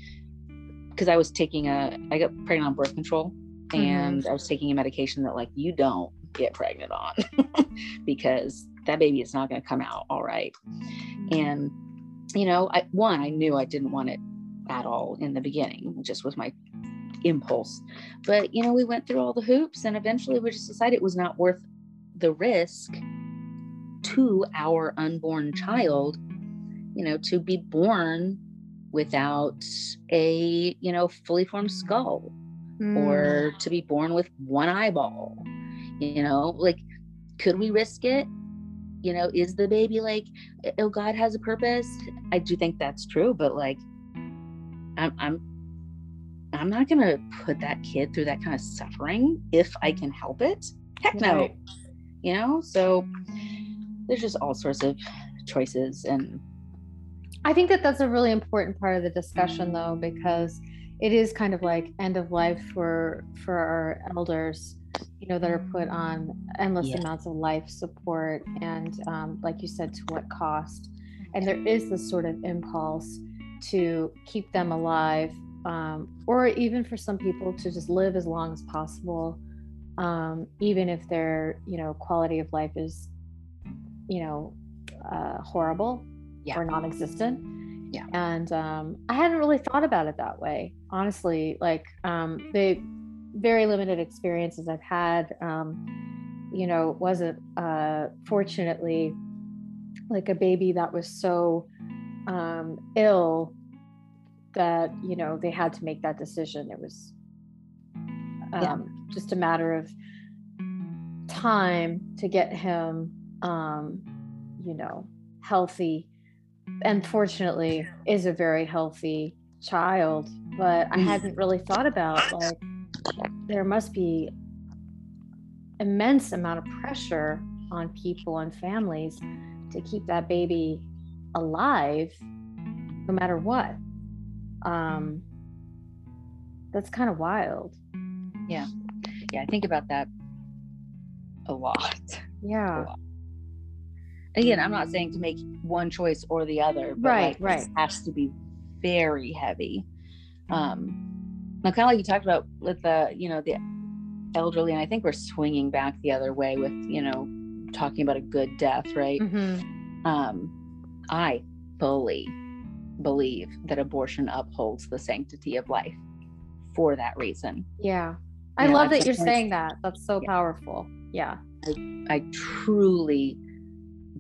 because I was taking a, I got pregnant on birth control, and mm-hmm. I was taking a medication that like you don't get pregnant on *laughs* because that baby is not going to come out all right. And you know, I one I knew I didn't want it at all in the beginning. Just was my impulse. But you know, we went through all the hoops, and eventually we just decided it was not worth the risk to our unborn child. You know, to be born without a you know fully formed skull mm. or to be born with one eyeball you know like could we risk it you know is the baby like oh god has a purpose i do think that's true but like i'm i'm i'm not gonna put that kid through that kind of suffering if i can help it heck no right. you know so there's just all sorts of choices and i think that that's a really important part of the discussion though because it is kind of like end of life for for our elders you know that are put on endless yeah. amounts of life support and um, like you said to what cost. And there is this sort of impulse to keep them alive um, or even for some people to just live as long as possible um, even if their you know quality of life is you know uh, horrible yeah. or non-existent. Yeah. And um, i hadn't really thought about it that way honestly like um, the very limited experiences i've had um, you know wasn't uh, fortunately like a baby that was so um, ill that you know they had to make that decision. It was yeah. Um, just a matter of time to get him um, you know healthy. And fortunately is a very healthy child but i mm. hadn't really thought about like there must be immense amount of pressure on people and families to keep that baby alive no matter what um that's kind of wild yeah yeah i think about that a lot yeah a lot again, I'm not saying to make one choice or the other, but right, like, right. has to be very heavy. Um, now, kind of like you talked about with the, you know, the elderly, and I think we're swinging back the other way with, you know, talking about a good death, right? Mm-hmm. Um, I fully believe that abortion upholds the sanctity of life for that reason. Yeah. I you know, love that you're saying that. That's so yeah. powerful. Yeah. I, I truly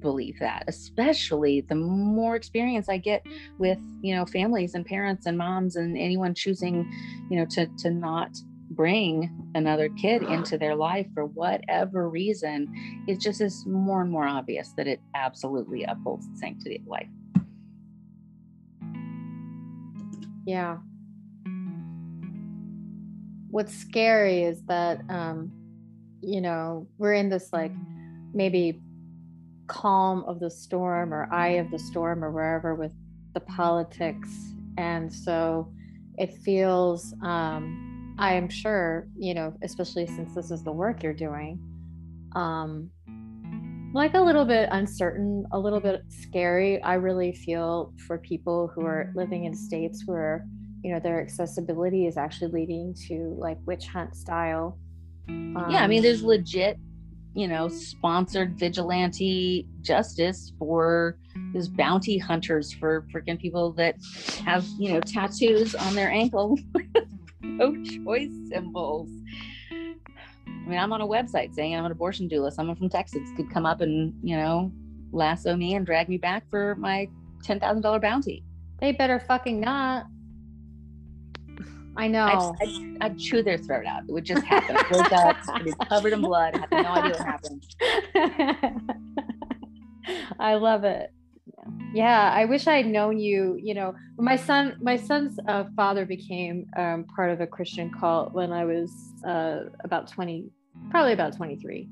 believe that especially the more experience i get with you know families and parents and moms and anyone choosing you know to to not bring another kid *gasps* into their life for whatever reason it just is more and more obvious that it absolutely upholds the sanctity of life. Yeah. What's scary is that um you know we're in this like maybe calm of the storm or eye of the storm or wherever with the politics. And so it feels, um, I am sure, you know, especially since this is the work you're doing, um, like a little bit uncertain, a little bit scary. I really feel for people who are living in states where, you know, their accessibility is actually leading to like witch hunt style. Um, yeah, I mean, there's legit you know, sponsored vigilante justice for these bounty hunters for freaking people that have, you know, tattoos on their ankle, *laughs* no choice symbols. I mean, I'm on a website saying I'm an abortion doula. Someone from Texas could come up and, you know, lasso me and drag me back for my $10,000 bounty. They better fucking not. I know. I'd, I'd, I'd, chew their throat out. It would just happen. Wake up, covered in blood. I have no idea what happened. *laughs* I love it. Yeah, I wish I'd known you. You know, my son, my son's uh, father became um, part of a Christian cult when I was uh, about twenty, probably about twenty three,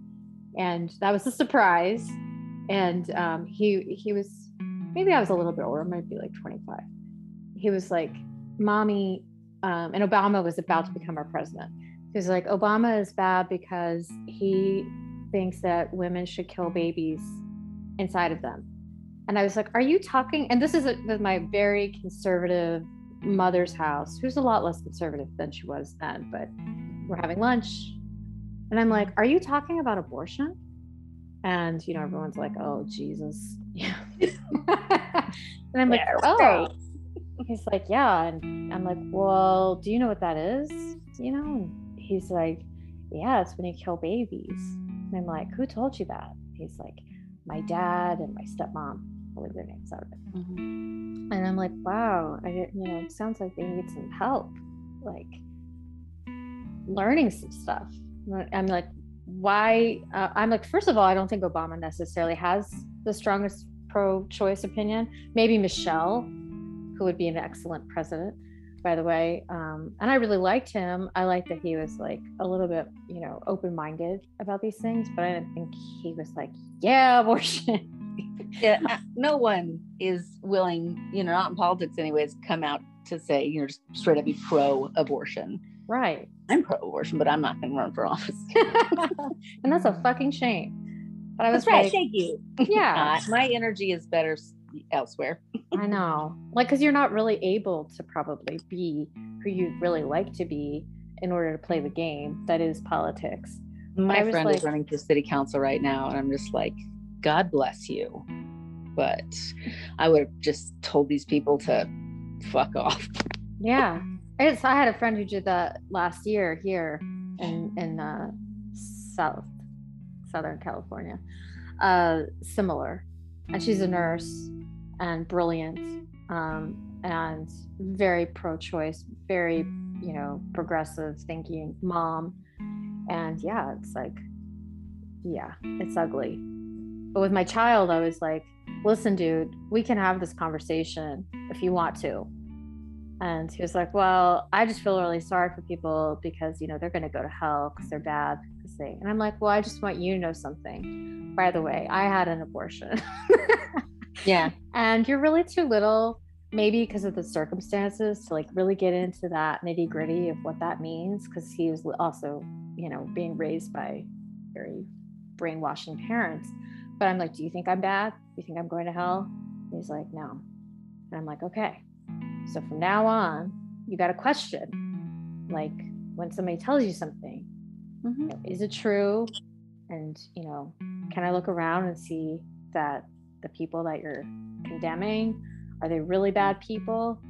and that was a surprise. And um, he he was maybe I was a little bit older, might be like twenty five. He was like, "Mommy," um, and Obama was about to become our president. He was like, "Obama is bad because he thinks that women should kill babies inside of them." And I was like, Are you talking? And this is with my very conservative mother's house, who's a lot less conservative than she was then, but we're having lunch. And I'm like, Are you talking about abortion? And, you know, everyone's like, Oh, Jesus. Yeah. *laughs* and I'm like, Oh. He's like, Yeah. And I'm like, Well, do you know what that is? You know? And he's like, Yeah, it's when you kill babies. And I'm like, Who told you that? He's like, My dad and my stepmom believe their names out of it. Mm-hmm. And I'm like, wow, I you know, it sounds like they need some help, like learning some stuff. I'm like, why? Uh, I'm like, first of all, I don't think Obama necessarily has the strongest pro-choice opinion. Maybe Michelle, who would be an excellent president, by the way. Um, and I really liked him. I liked that he was like a little bit, you know, open-minded about these things, but I didn't think he was like, *laughs* yeah, abortion yeah, uh, no one is willing, you know, not in politics anyways, come out to say, you know, just straight up be pro abortion. Right. I'm pro abortion, but I'm not going to run for *laughs* office. *laughs* and that's a fucking shame. But I was that's right. Like, Thank you. Yeah. My energy is better elsewhere. I know. Like, because you're not really able to probably be who you'd really like to be in order to play the game that is politics. My friend like, is running for city council right now, and I'm just like, God bless you. But I would have just told these people to fuck off. Yeah. It's, I had a friend who did that last year here in, in uh, South, Southern California. Uh, similar. And she's a nurse and brilliant um, and very pro choice, very, you know, progressive thinking mom. And yeah, it's like, yeah, it's ugly but with my child, I was like, listen, dude, we can have this conversation if you want to. And he was like, well, I just feel really sorry for people because, you know, they're going to go to hell because they're bad. And I'm like, well, I just want you to know something. By the way, I had an abortion. yeah. *laughs* And you're really too little, maybe because of the circumstances, to like really get into that nitty gritty of what that means. Because he was also, you know, being raised by very brainwashing parents. But I'm like, do you think I'm bad? Do you think I'm going to hell? And he's like, no. And I'm like, okay. So from now on, you got a question. Like when somebody tells you something, mm-hmm. is it true? And, you know, can I look around and see that the people that you're condemning are they really bad people?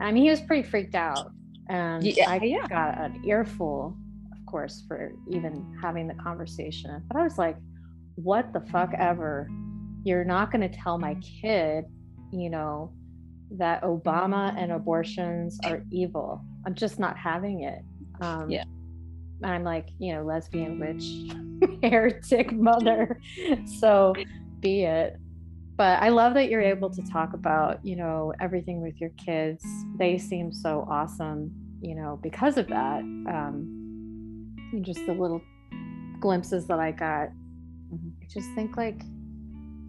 I mean, he was pretty freaked out. And yeah, I yeah. got an earful, of course, for even having the conversation. But I was like, what the fuck ever. You're not going to tell my kid, you know, that Obama and abortions are evil. I'm just not having it. Um, yeah. I'm like, you know, lesbian witch, *laughs* heretic mother. So be it. But I love that you're able to talk about, you know, everything with your kids. They seem so awesome, you know, because of that. Um, and just the little glimpses that I got Mm-hmm. I just think like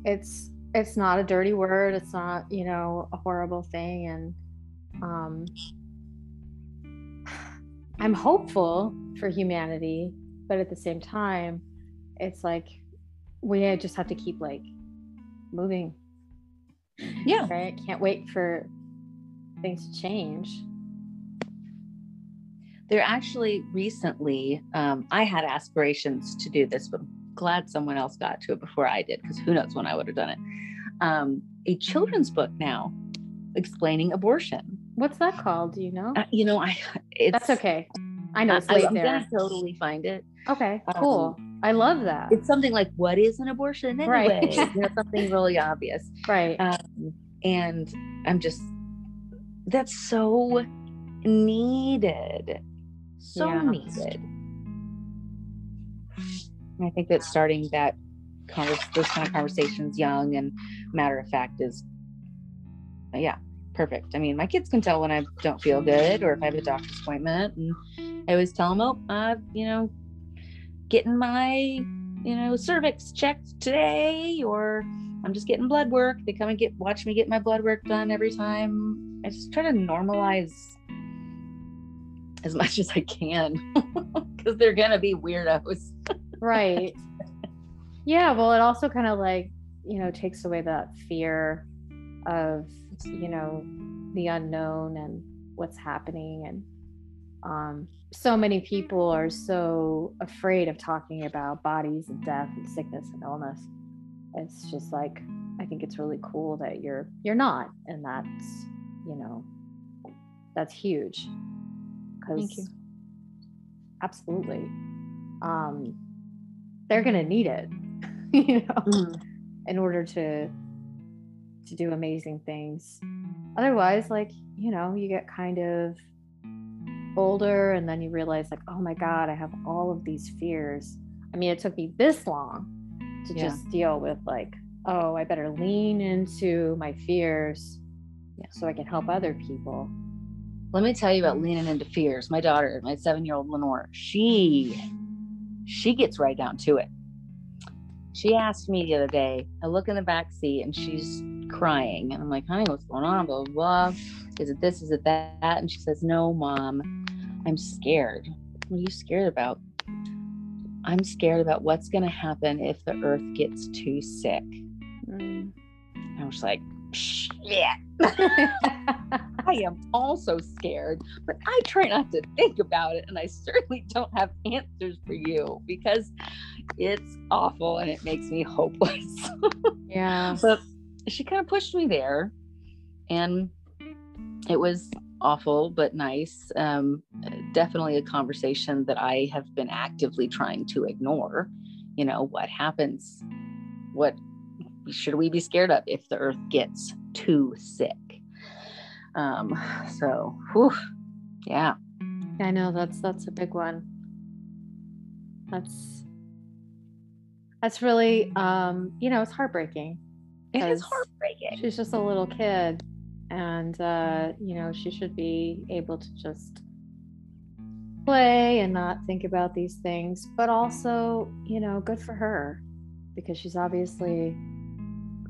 it's it's not a dirty word. It's not you know a horrible thing, and um, I'm hopeful for humanity, but at the same time, it's like we just have to keep like moving. Yeah. Right. Can't wait for things to change. There actually recently, um, I had aspirations to do this, but glad someone else got to it before I did, because who knows when I would have done it. Um, a children's book now explaining abortion. What's that called? Do you know? Uh, you know, I. *laughs* That's okay. I know it's late I, am there. gonna totally find it. Okay, cool. Um, I love that. It's something like, "What is an abortion anyway?" Right. *laughs* you know, something really obvious. Right. Um, and I'm just, that's so needed. So yeah. needed. I think that starting that converse, those kind of conversations young and matter of fact is yeah perfect. I mean my kids can tell when i don't feel good or if i have a doctor's appointment and i always tell them oh I'm, you know getting my you know cervix checked today or i'm just getting blood work. They come and get watch me get my blood work done every time. I just try to normalize as much as i can *laughs* because they're gonna be weirdos. Right. *laughs* Yeah well it also kind of like you know takes away that fear of you know the unknown and what's happening. And um so many people are so afraid of talking about bodies and death and sickness and illness. It's just like i think it's really cool that you're you're not. And that's you know that's huge. Because absolutely. Um they're gonna need it *laughs* you know mm. in order to to do amazing things. Otherwise like you know you get kind of older and then you realize like oh my god i have all of these fears. I mean it took me this long to yeah. just deal with like oh i better lean into my fears yeah. so i can help other people. Let me tell you about leaning into fears. My daughter my seven year old lenore she she gets right down to it. She asked me the other day i look in the back seat and she's crying and i'm like honey what's going on blah blah, blah. is it this is it that and she says no mom I'm scared. What are you scared about? I'm scared about what's going to happen if the earth gets too sick. Mm. I was like, shit. *laughs* I am also scared, but I try not to think about it. And I certainly don't have answers for you because it's awful and it makes me hopeless. *laughs* yeah. But she kind of pushed me there. And it was awful but nice. Um, definitely a conversation that I have been actively trying to ignore. You know, what happens? What should we be scared of if the earth gets too sick? Um, so, whew, yeah. I know that's that's a big one. That's that's really um, you know, it's heartbreaking. It is heartbreaking. She's just a little kid and uh, you know she should be able to just play and not think about these things but also you know good for her because she's obviously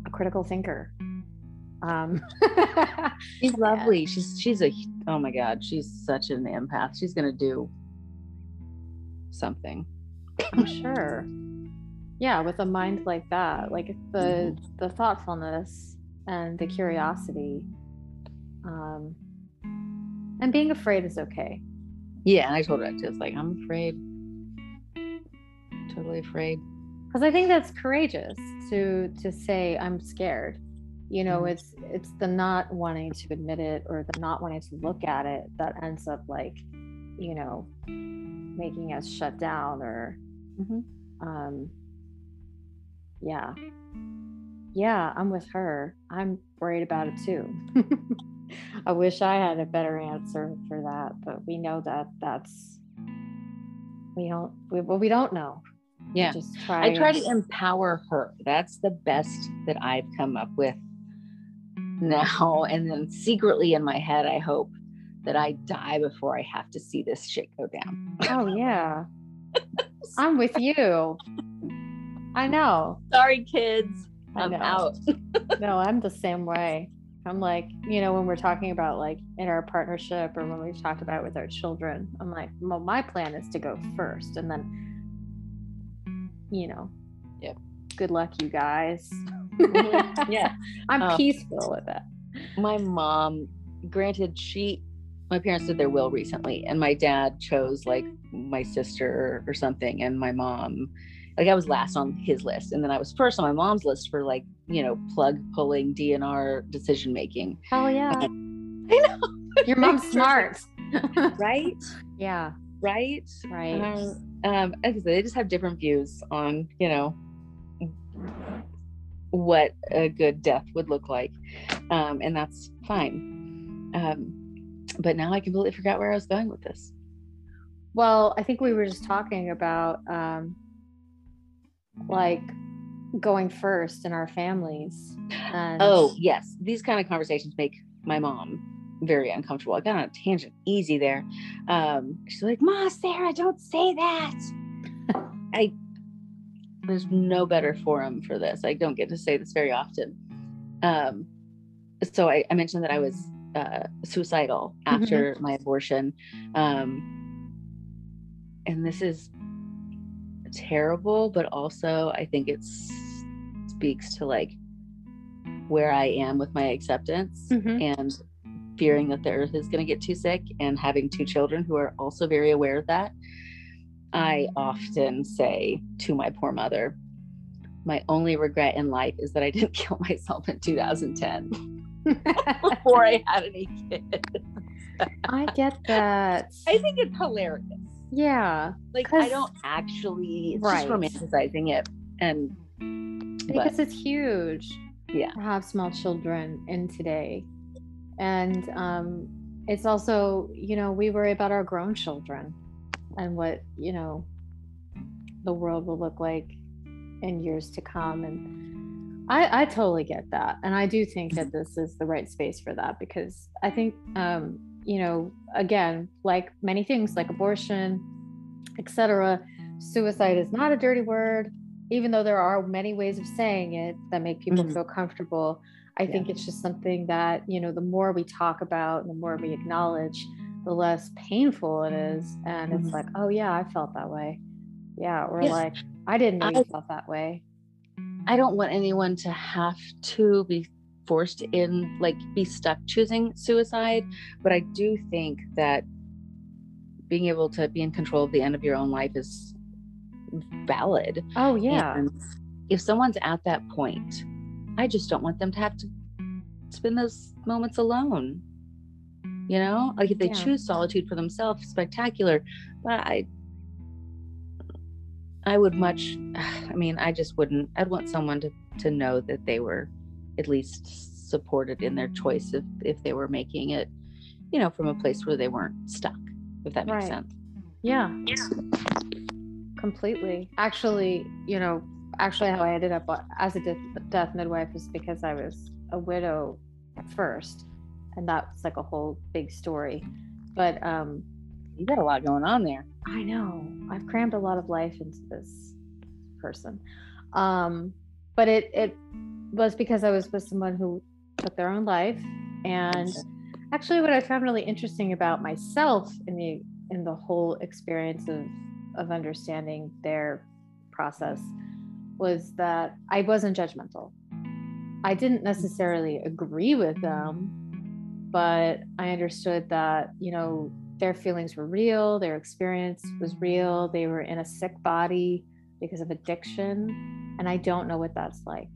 a critical thinker. Um *laughs* she's lovely. She's she's a oh my god she's such an empath. She's gonna do something. I'm sure yeah with a mind like that like the mm-hmm. the thoughtfulness and the curiosity um, and being afraid is okay. Yeah, I told her just like I'm afraid, totally afraid. Because I think that's courageous to to say I'm scared. You know, mm it's it's the not wanting to admit it or the not wanting to look at it that ends up like, you know, making us shut down or, mm-hmm. um, yeah, yeah, I'm with her. I'm worried about it too. *laughs* I wish I had a better answer for that, but we know that that's we don't we, well we don't know. Yeah, just try. I try to empower her. That's the best that I've come up with now. *laughs* And then secretly in my head, I hope that I die before I have to see this shit go down. Oh yeah, *laughs* I'm with you. I know. Sorry, kids. I'm out. *laughs* *laughs* no, I'm the same way. I'm like, you know, when we're talking about like in our partnership or when we've talked about with our children, I'm like, well, my plan is to go first and then, you know, yeah, good luck, you guys. Mm-hmm. *laughs* yeah. I'm um, peaceful with it. My mom, granted, she, my parents did their will recently, and my dad chose like my sister or something, and my mom like I was last on his list, and then I was first on my mom's list for like you know plug pulling DNR decision making. Hell yeah! *laughs* I know your mom's smart, *laughs* right? Yeah, right, right. Um, um, they just have different views on you know what a good death would look like, um, and that's fine. Um, but now I completely forgot where I was going with this. Well, I think we were just talking about um, like going first in our families. And Oh, yes. These kind of conversations make my mom very uncomfortable. I got on a tangent easy there. Um, she's like, Ma, Sarah, don't say that. I there's no better forum for this. I don't get to say this very often. Um, so I, I mentioned that I was uh, suicidal after my abortion. Um, and this is terrible, but also I think it speaks to like where I am with my acceptance Mhm. and fearing that the earth is going to get too sick and having two children who are also very aware of that. I often say to my poor mother, my only regret in life is that I didn't *laughs* kill myself in 2010 *laughs* before I had any kids. I get that. *laughs* I think it's hilarious. Yeah, Like I don't actually it's Right. just romanticizing it. And because but it's huge. Yeah. to have small children in today, and um, it's also you know we worry about our grown children and what you know the world will look like in years to come and I, I totally get that and i do think that this is the right space for that because i think um, you know again like many things like abortion etc suicide is not a dirty word even though there are many ways of saying it that make people Mhm. feel comfortable i think it's just something that you know the more we talk about and the more we acknowledge the less painful it is and it's Mhm. like oh yeah i felt that way yeah or Yeah. like i didn't know you I- felt that way I don't want anyone to have to be forced in, like, be stuck choosing suicide. But I do think that being able to be in control of the end of your own life is valid. oh yeah And if someone's at that point, I just don't want them to have to spend those moments alone. You know, like if they Yeah. choose solitude for themselves, spectacular. But I, I would much. *sighs* I mean, I just wouldn't. I'd want someone to to know that they were at least supported in their choice if if they were making it, you know, from a place where they weren't stuck. If that makes Right. sense. Yeah. Yeah. Completely. Actually, you know, actually, how I ended up uh, as a death, death midwife is because I was a widow first, and that's like a whole big story. But um, You got a lot going on there. I know I've crammed a lot of life into this person. Um, but it it was because I was with someone who took their own life, and actually, what I found really interesting about myself in the in the whole experience of of understanding their process was that I wasn't judgmental. I didn't mm-hmm. necessarily agree with them, but I understood that, you know, their feelings were real, their experience was real, they were in a sick body because of addiction. And I don't know what that's like.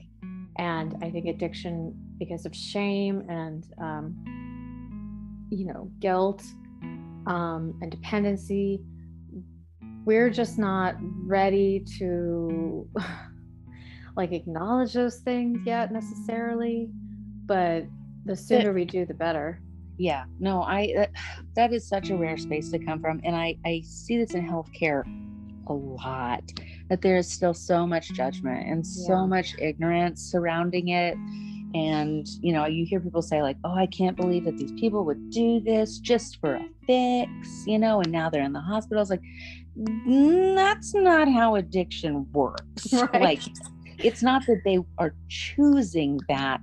And I think addiction, because of shame and, um, you know, guilt um, and dependency, we're just not ready to *laughs* like acknowledge those things yet necessarily. But the sooner we do, the better. yeah no i that, that is such a rare space to come from and i i see this in healthcare a lot that there is still so much judgment and so Yeah. much ignorance surrounding it and you know you hear people say like oh i can't believe that these people would do this just for a fix you know and now they're in the hospitals like "Mm, that's not how addiction works *laughs* Right. like it's not that they are choosing that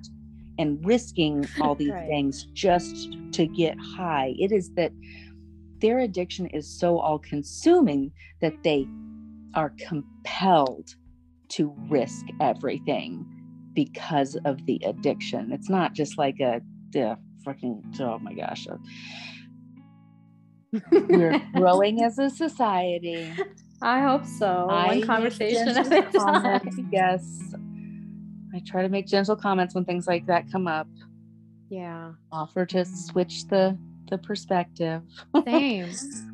and risking all *laughs* these Right. things just to get high. It is that their addiction is so all consuming that they are compelled to risk everything because of the addiction. It's not just like a the freaking oh my gosh. We're *laughs* growing as a society. I hope so. I One conversation at a time. Yes. I try to make gentle comments when things like that come up. Yeah, Offer to switch the the perspective. same.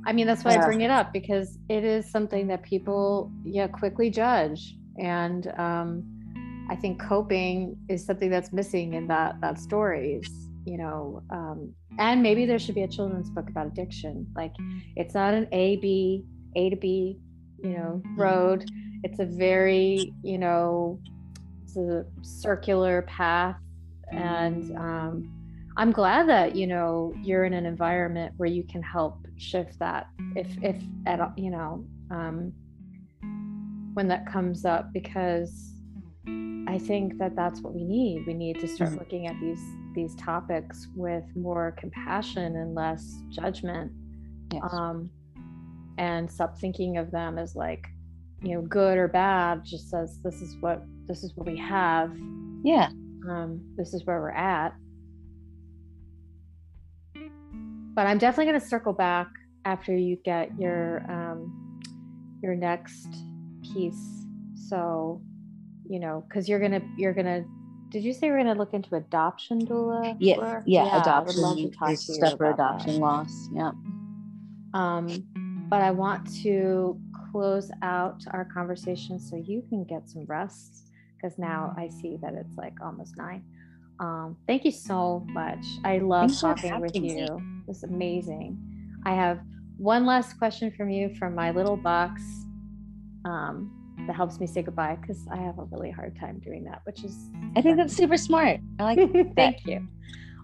I mean, that's why Yeah. I bring it up because it is something that people, yeah, quickly judge, and um, I think coping is something that's missing in that that stories. You know, um, and maybe there should be a children's book about addiction. Like, it's not an A B A to B, you know, road. It's a very, you know, it's a circular path, and um, I'm glad that you know you're in an environment where you can help shift that if if at all, you know um, when that comes up because I think that that's what we need. We need to start mm-hmm. looking at these these topics with more compassion and less judgment, yes. um, and stop thinking of them as like you know good or bad. Just as this is what this is what we have. Yeah. Um, this is where we're at but I'm definitely going to circle back after you get your um, your next piece. So, you know, because you're gonna you're gonna. Did you say we're gonna look into adoption doula? Yes, yeah, yeah, adoption stuff for adoption that. loss. Yeah. Um, but I want to close out our conversation so you can get some rest because now I see that it's like almost nine. Um, thank you so much. I love Thanks talking with you. It's amazing. I have one last question from you from my little box um, that helps me say goodbye because I have a really hard time doing that, which is. I think that's super smart. I like *laughs* Thank you.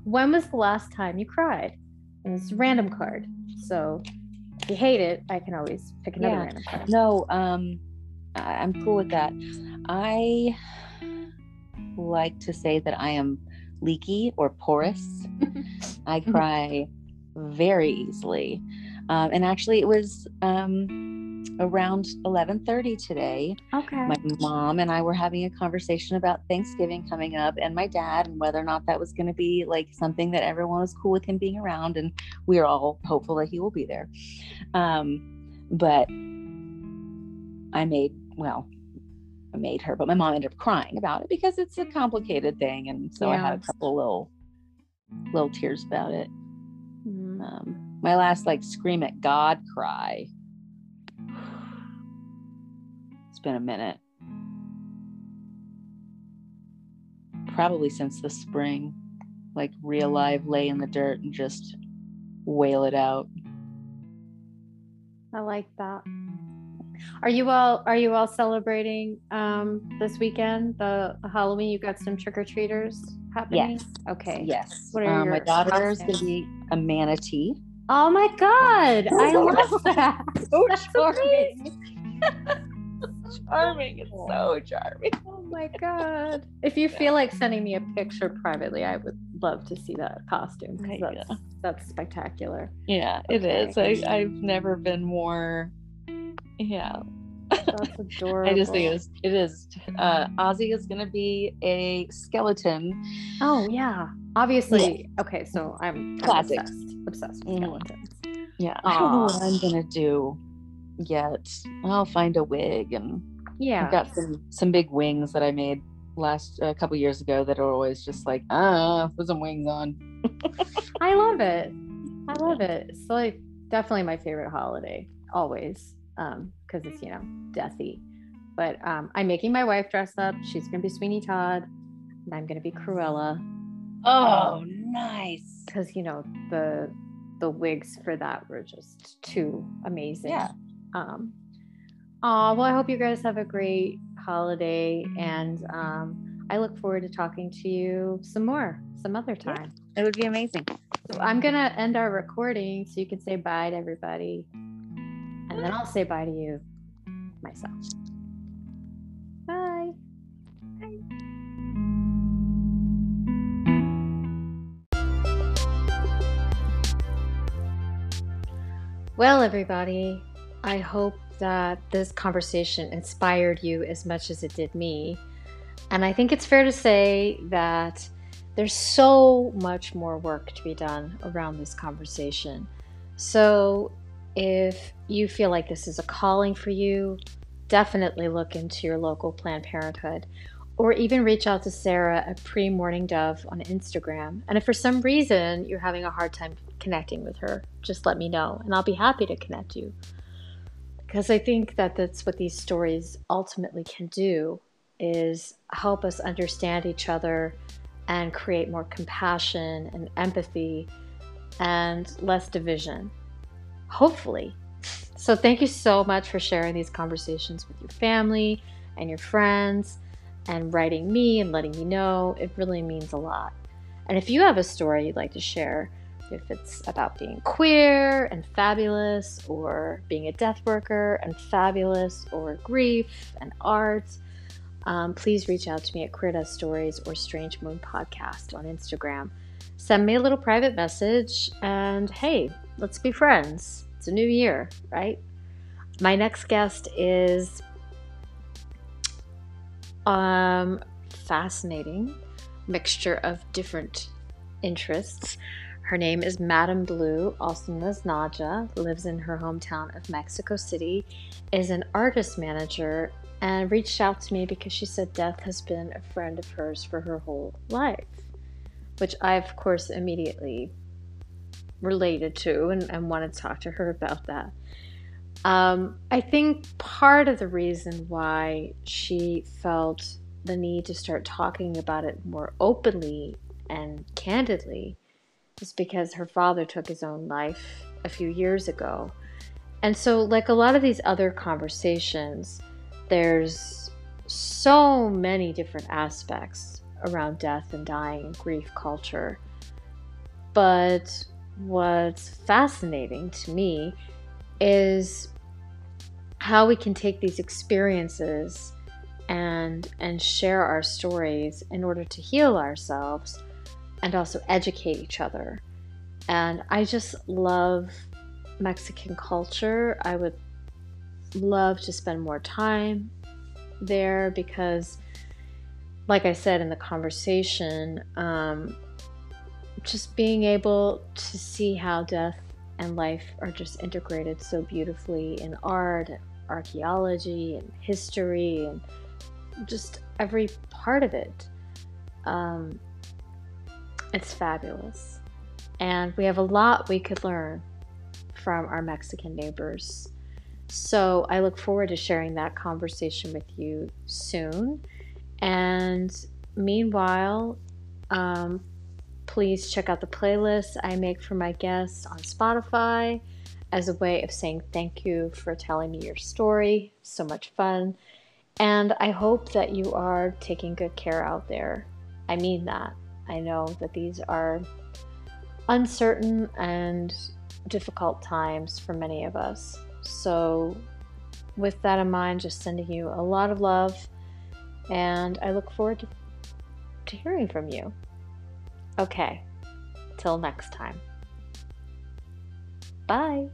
When was the last time you cried? And it's a random card. So if you hate it, I can always pick another yeah. random card. No, um, I'm cool with that. I like to say that I am leaky or porous. *laughs* I cry very easily. Um, and actually, it was um, around 11:30 today. Okay. My mom and I were having a conversation about Thanksgiving coming up, and my dad, and whether or not that was going to be like something that everyone was cool with him being around, and we are all hopeful that he will be there. Um, but I made well, I made her, but my mom ended up crying about it because it's a complicated thing, and so yeah. I had a couple little little tears about it. Um, my last like scream at God cry. It's been a minute. Probably since the spring, like real live lay in the dirt and just wail it out. I like that. Are you all are you all celebrating um, this weekend the, the Halloween? You got some trick or treaters happening. Yes. Okay. Yes. What are um, your my daughter's is going to be a manatee. Oh my god! I *laughs* love that. *laughs* so charming. charming. It's so charming. Oh my god! If you feel like sending me a picture privately, I would love to see that costume because that's, that's spectacular. Yeah, okay. it is. I, I've never been more yeah. That's adorable. *laughs* I just think it is. It is. Uh, Ozzy is going to be a skeleton. Oh yeah, obviously. Yeah. Okay, so I'm, I'm obsessed. Obsessed with mm-hmm. skeletons. Mm. Yeah, Aww. I don't know what I'm gonna do yet. I'll find a wig and yeah, I've got some some big wings that I made last a uh, couple years ago that are always just like ah, put some wings on. I love it. I love it. It's like definitely my favorite holiday. Always because um, it's you know deathy. But um, I'm making my wife dress up. She's gonna be Sweeney Todd, and I'm gonna be Cruella. Oh, nice! Because you know the the wigs for that were just too amazing. Yeah. Um, oh well, I hope you guys have a great holiday, and um, I look forward to talking to you some more some other time. Yeah, it would be amazing. So I'm gonna end our recording so you can say bye to everybody. And then I'll say bye to you myself. Bye. Bye. Well, everybody, I hope that this conversation inspired you as much as it did me. And I think it's fair to say that there's so much more work to be done around this conversation. So if you feel like this is a calling for you, definitely look into your local Planned Parenthood or even reach out to Sarah at Pre Morning Dove on Instagram. And if for some reason you're having a hard time connecting with her, just let me know and I'll be happy to connect you. Because I think that that's what these stories ultimately can do is help us understand each other and create more compassion and empathy and less division hopefully. So, thank you so much for sharing these conversations with your family and your friends. and writing me and letting me know. It really means a lot. And if you have a story you'd like to share, if it's about being queer and fabulous, or being a death worker and fabulous, or grief and art, um, please reach out to me at Queer Death Stories or Strange Moon Podcast on Instagram. Send me a little private message and hey, let's be friends. It's a new year, right? My next guest is um, fascinating mixture of different interests. Her name is Madame Blue, also known as Naja, lives in her hometown of Mexico City, is an artist manager, and reached out to me because she said death has been a friend of hers for her whole life, which I, of course, immediately related to and, and wanted to talk to her about that. Um, I think part of the reason why she felt the need to start talking about it more openly and candidly is because her father took his own life a few years ago. And so, like a lot of these other conversations, there's so many different aspects around death and dying grief culture. But what's fascinating to me is how we can take these experiences and and share our stories in order to heal ourselves and also educate each other. And I just love Mexican culture. I would love to spend more time there because, like I said in the conversation, um, just being able to see how death and life are just integrated so beautifully in art, and archaeology, and history, and just every part of it. Um, it's fabulous. And we have a lot we could learn from our Mexican neighbors. So I look forward to sharing that conversation with you soon. And meanwhile, um, please check out the playlist I make for my guests on Spotify as a way of saying thank you for telling me your story. So much fun. And I hope that you are taking good care out there. I mean that. I know that these are uncertain and difficult times for many of us. So, with that in mind, just sending you a lot of love, and I look forward to, to hearing from you. Okay, till next time. Bye.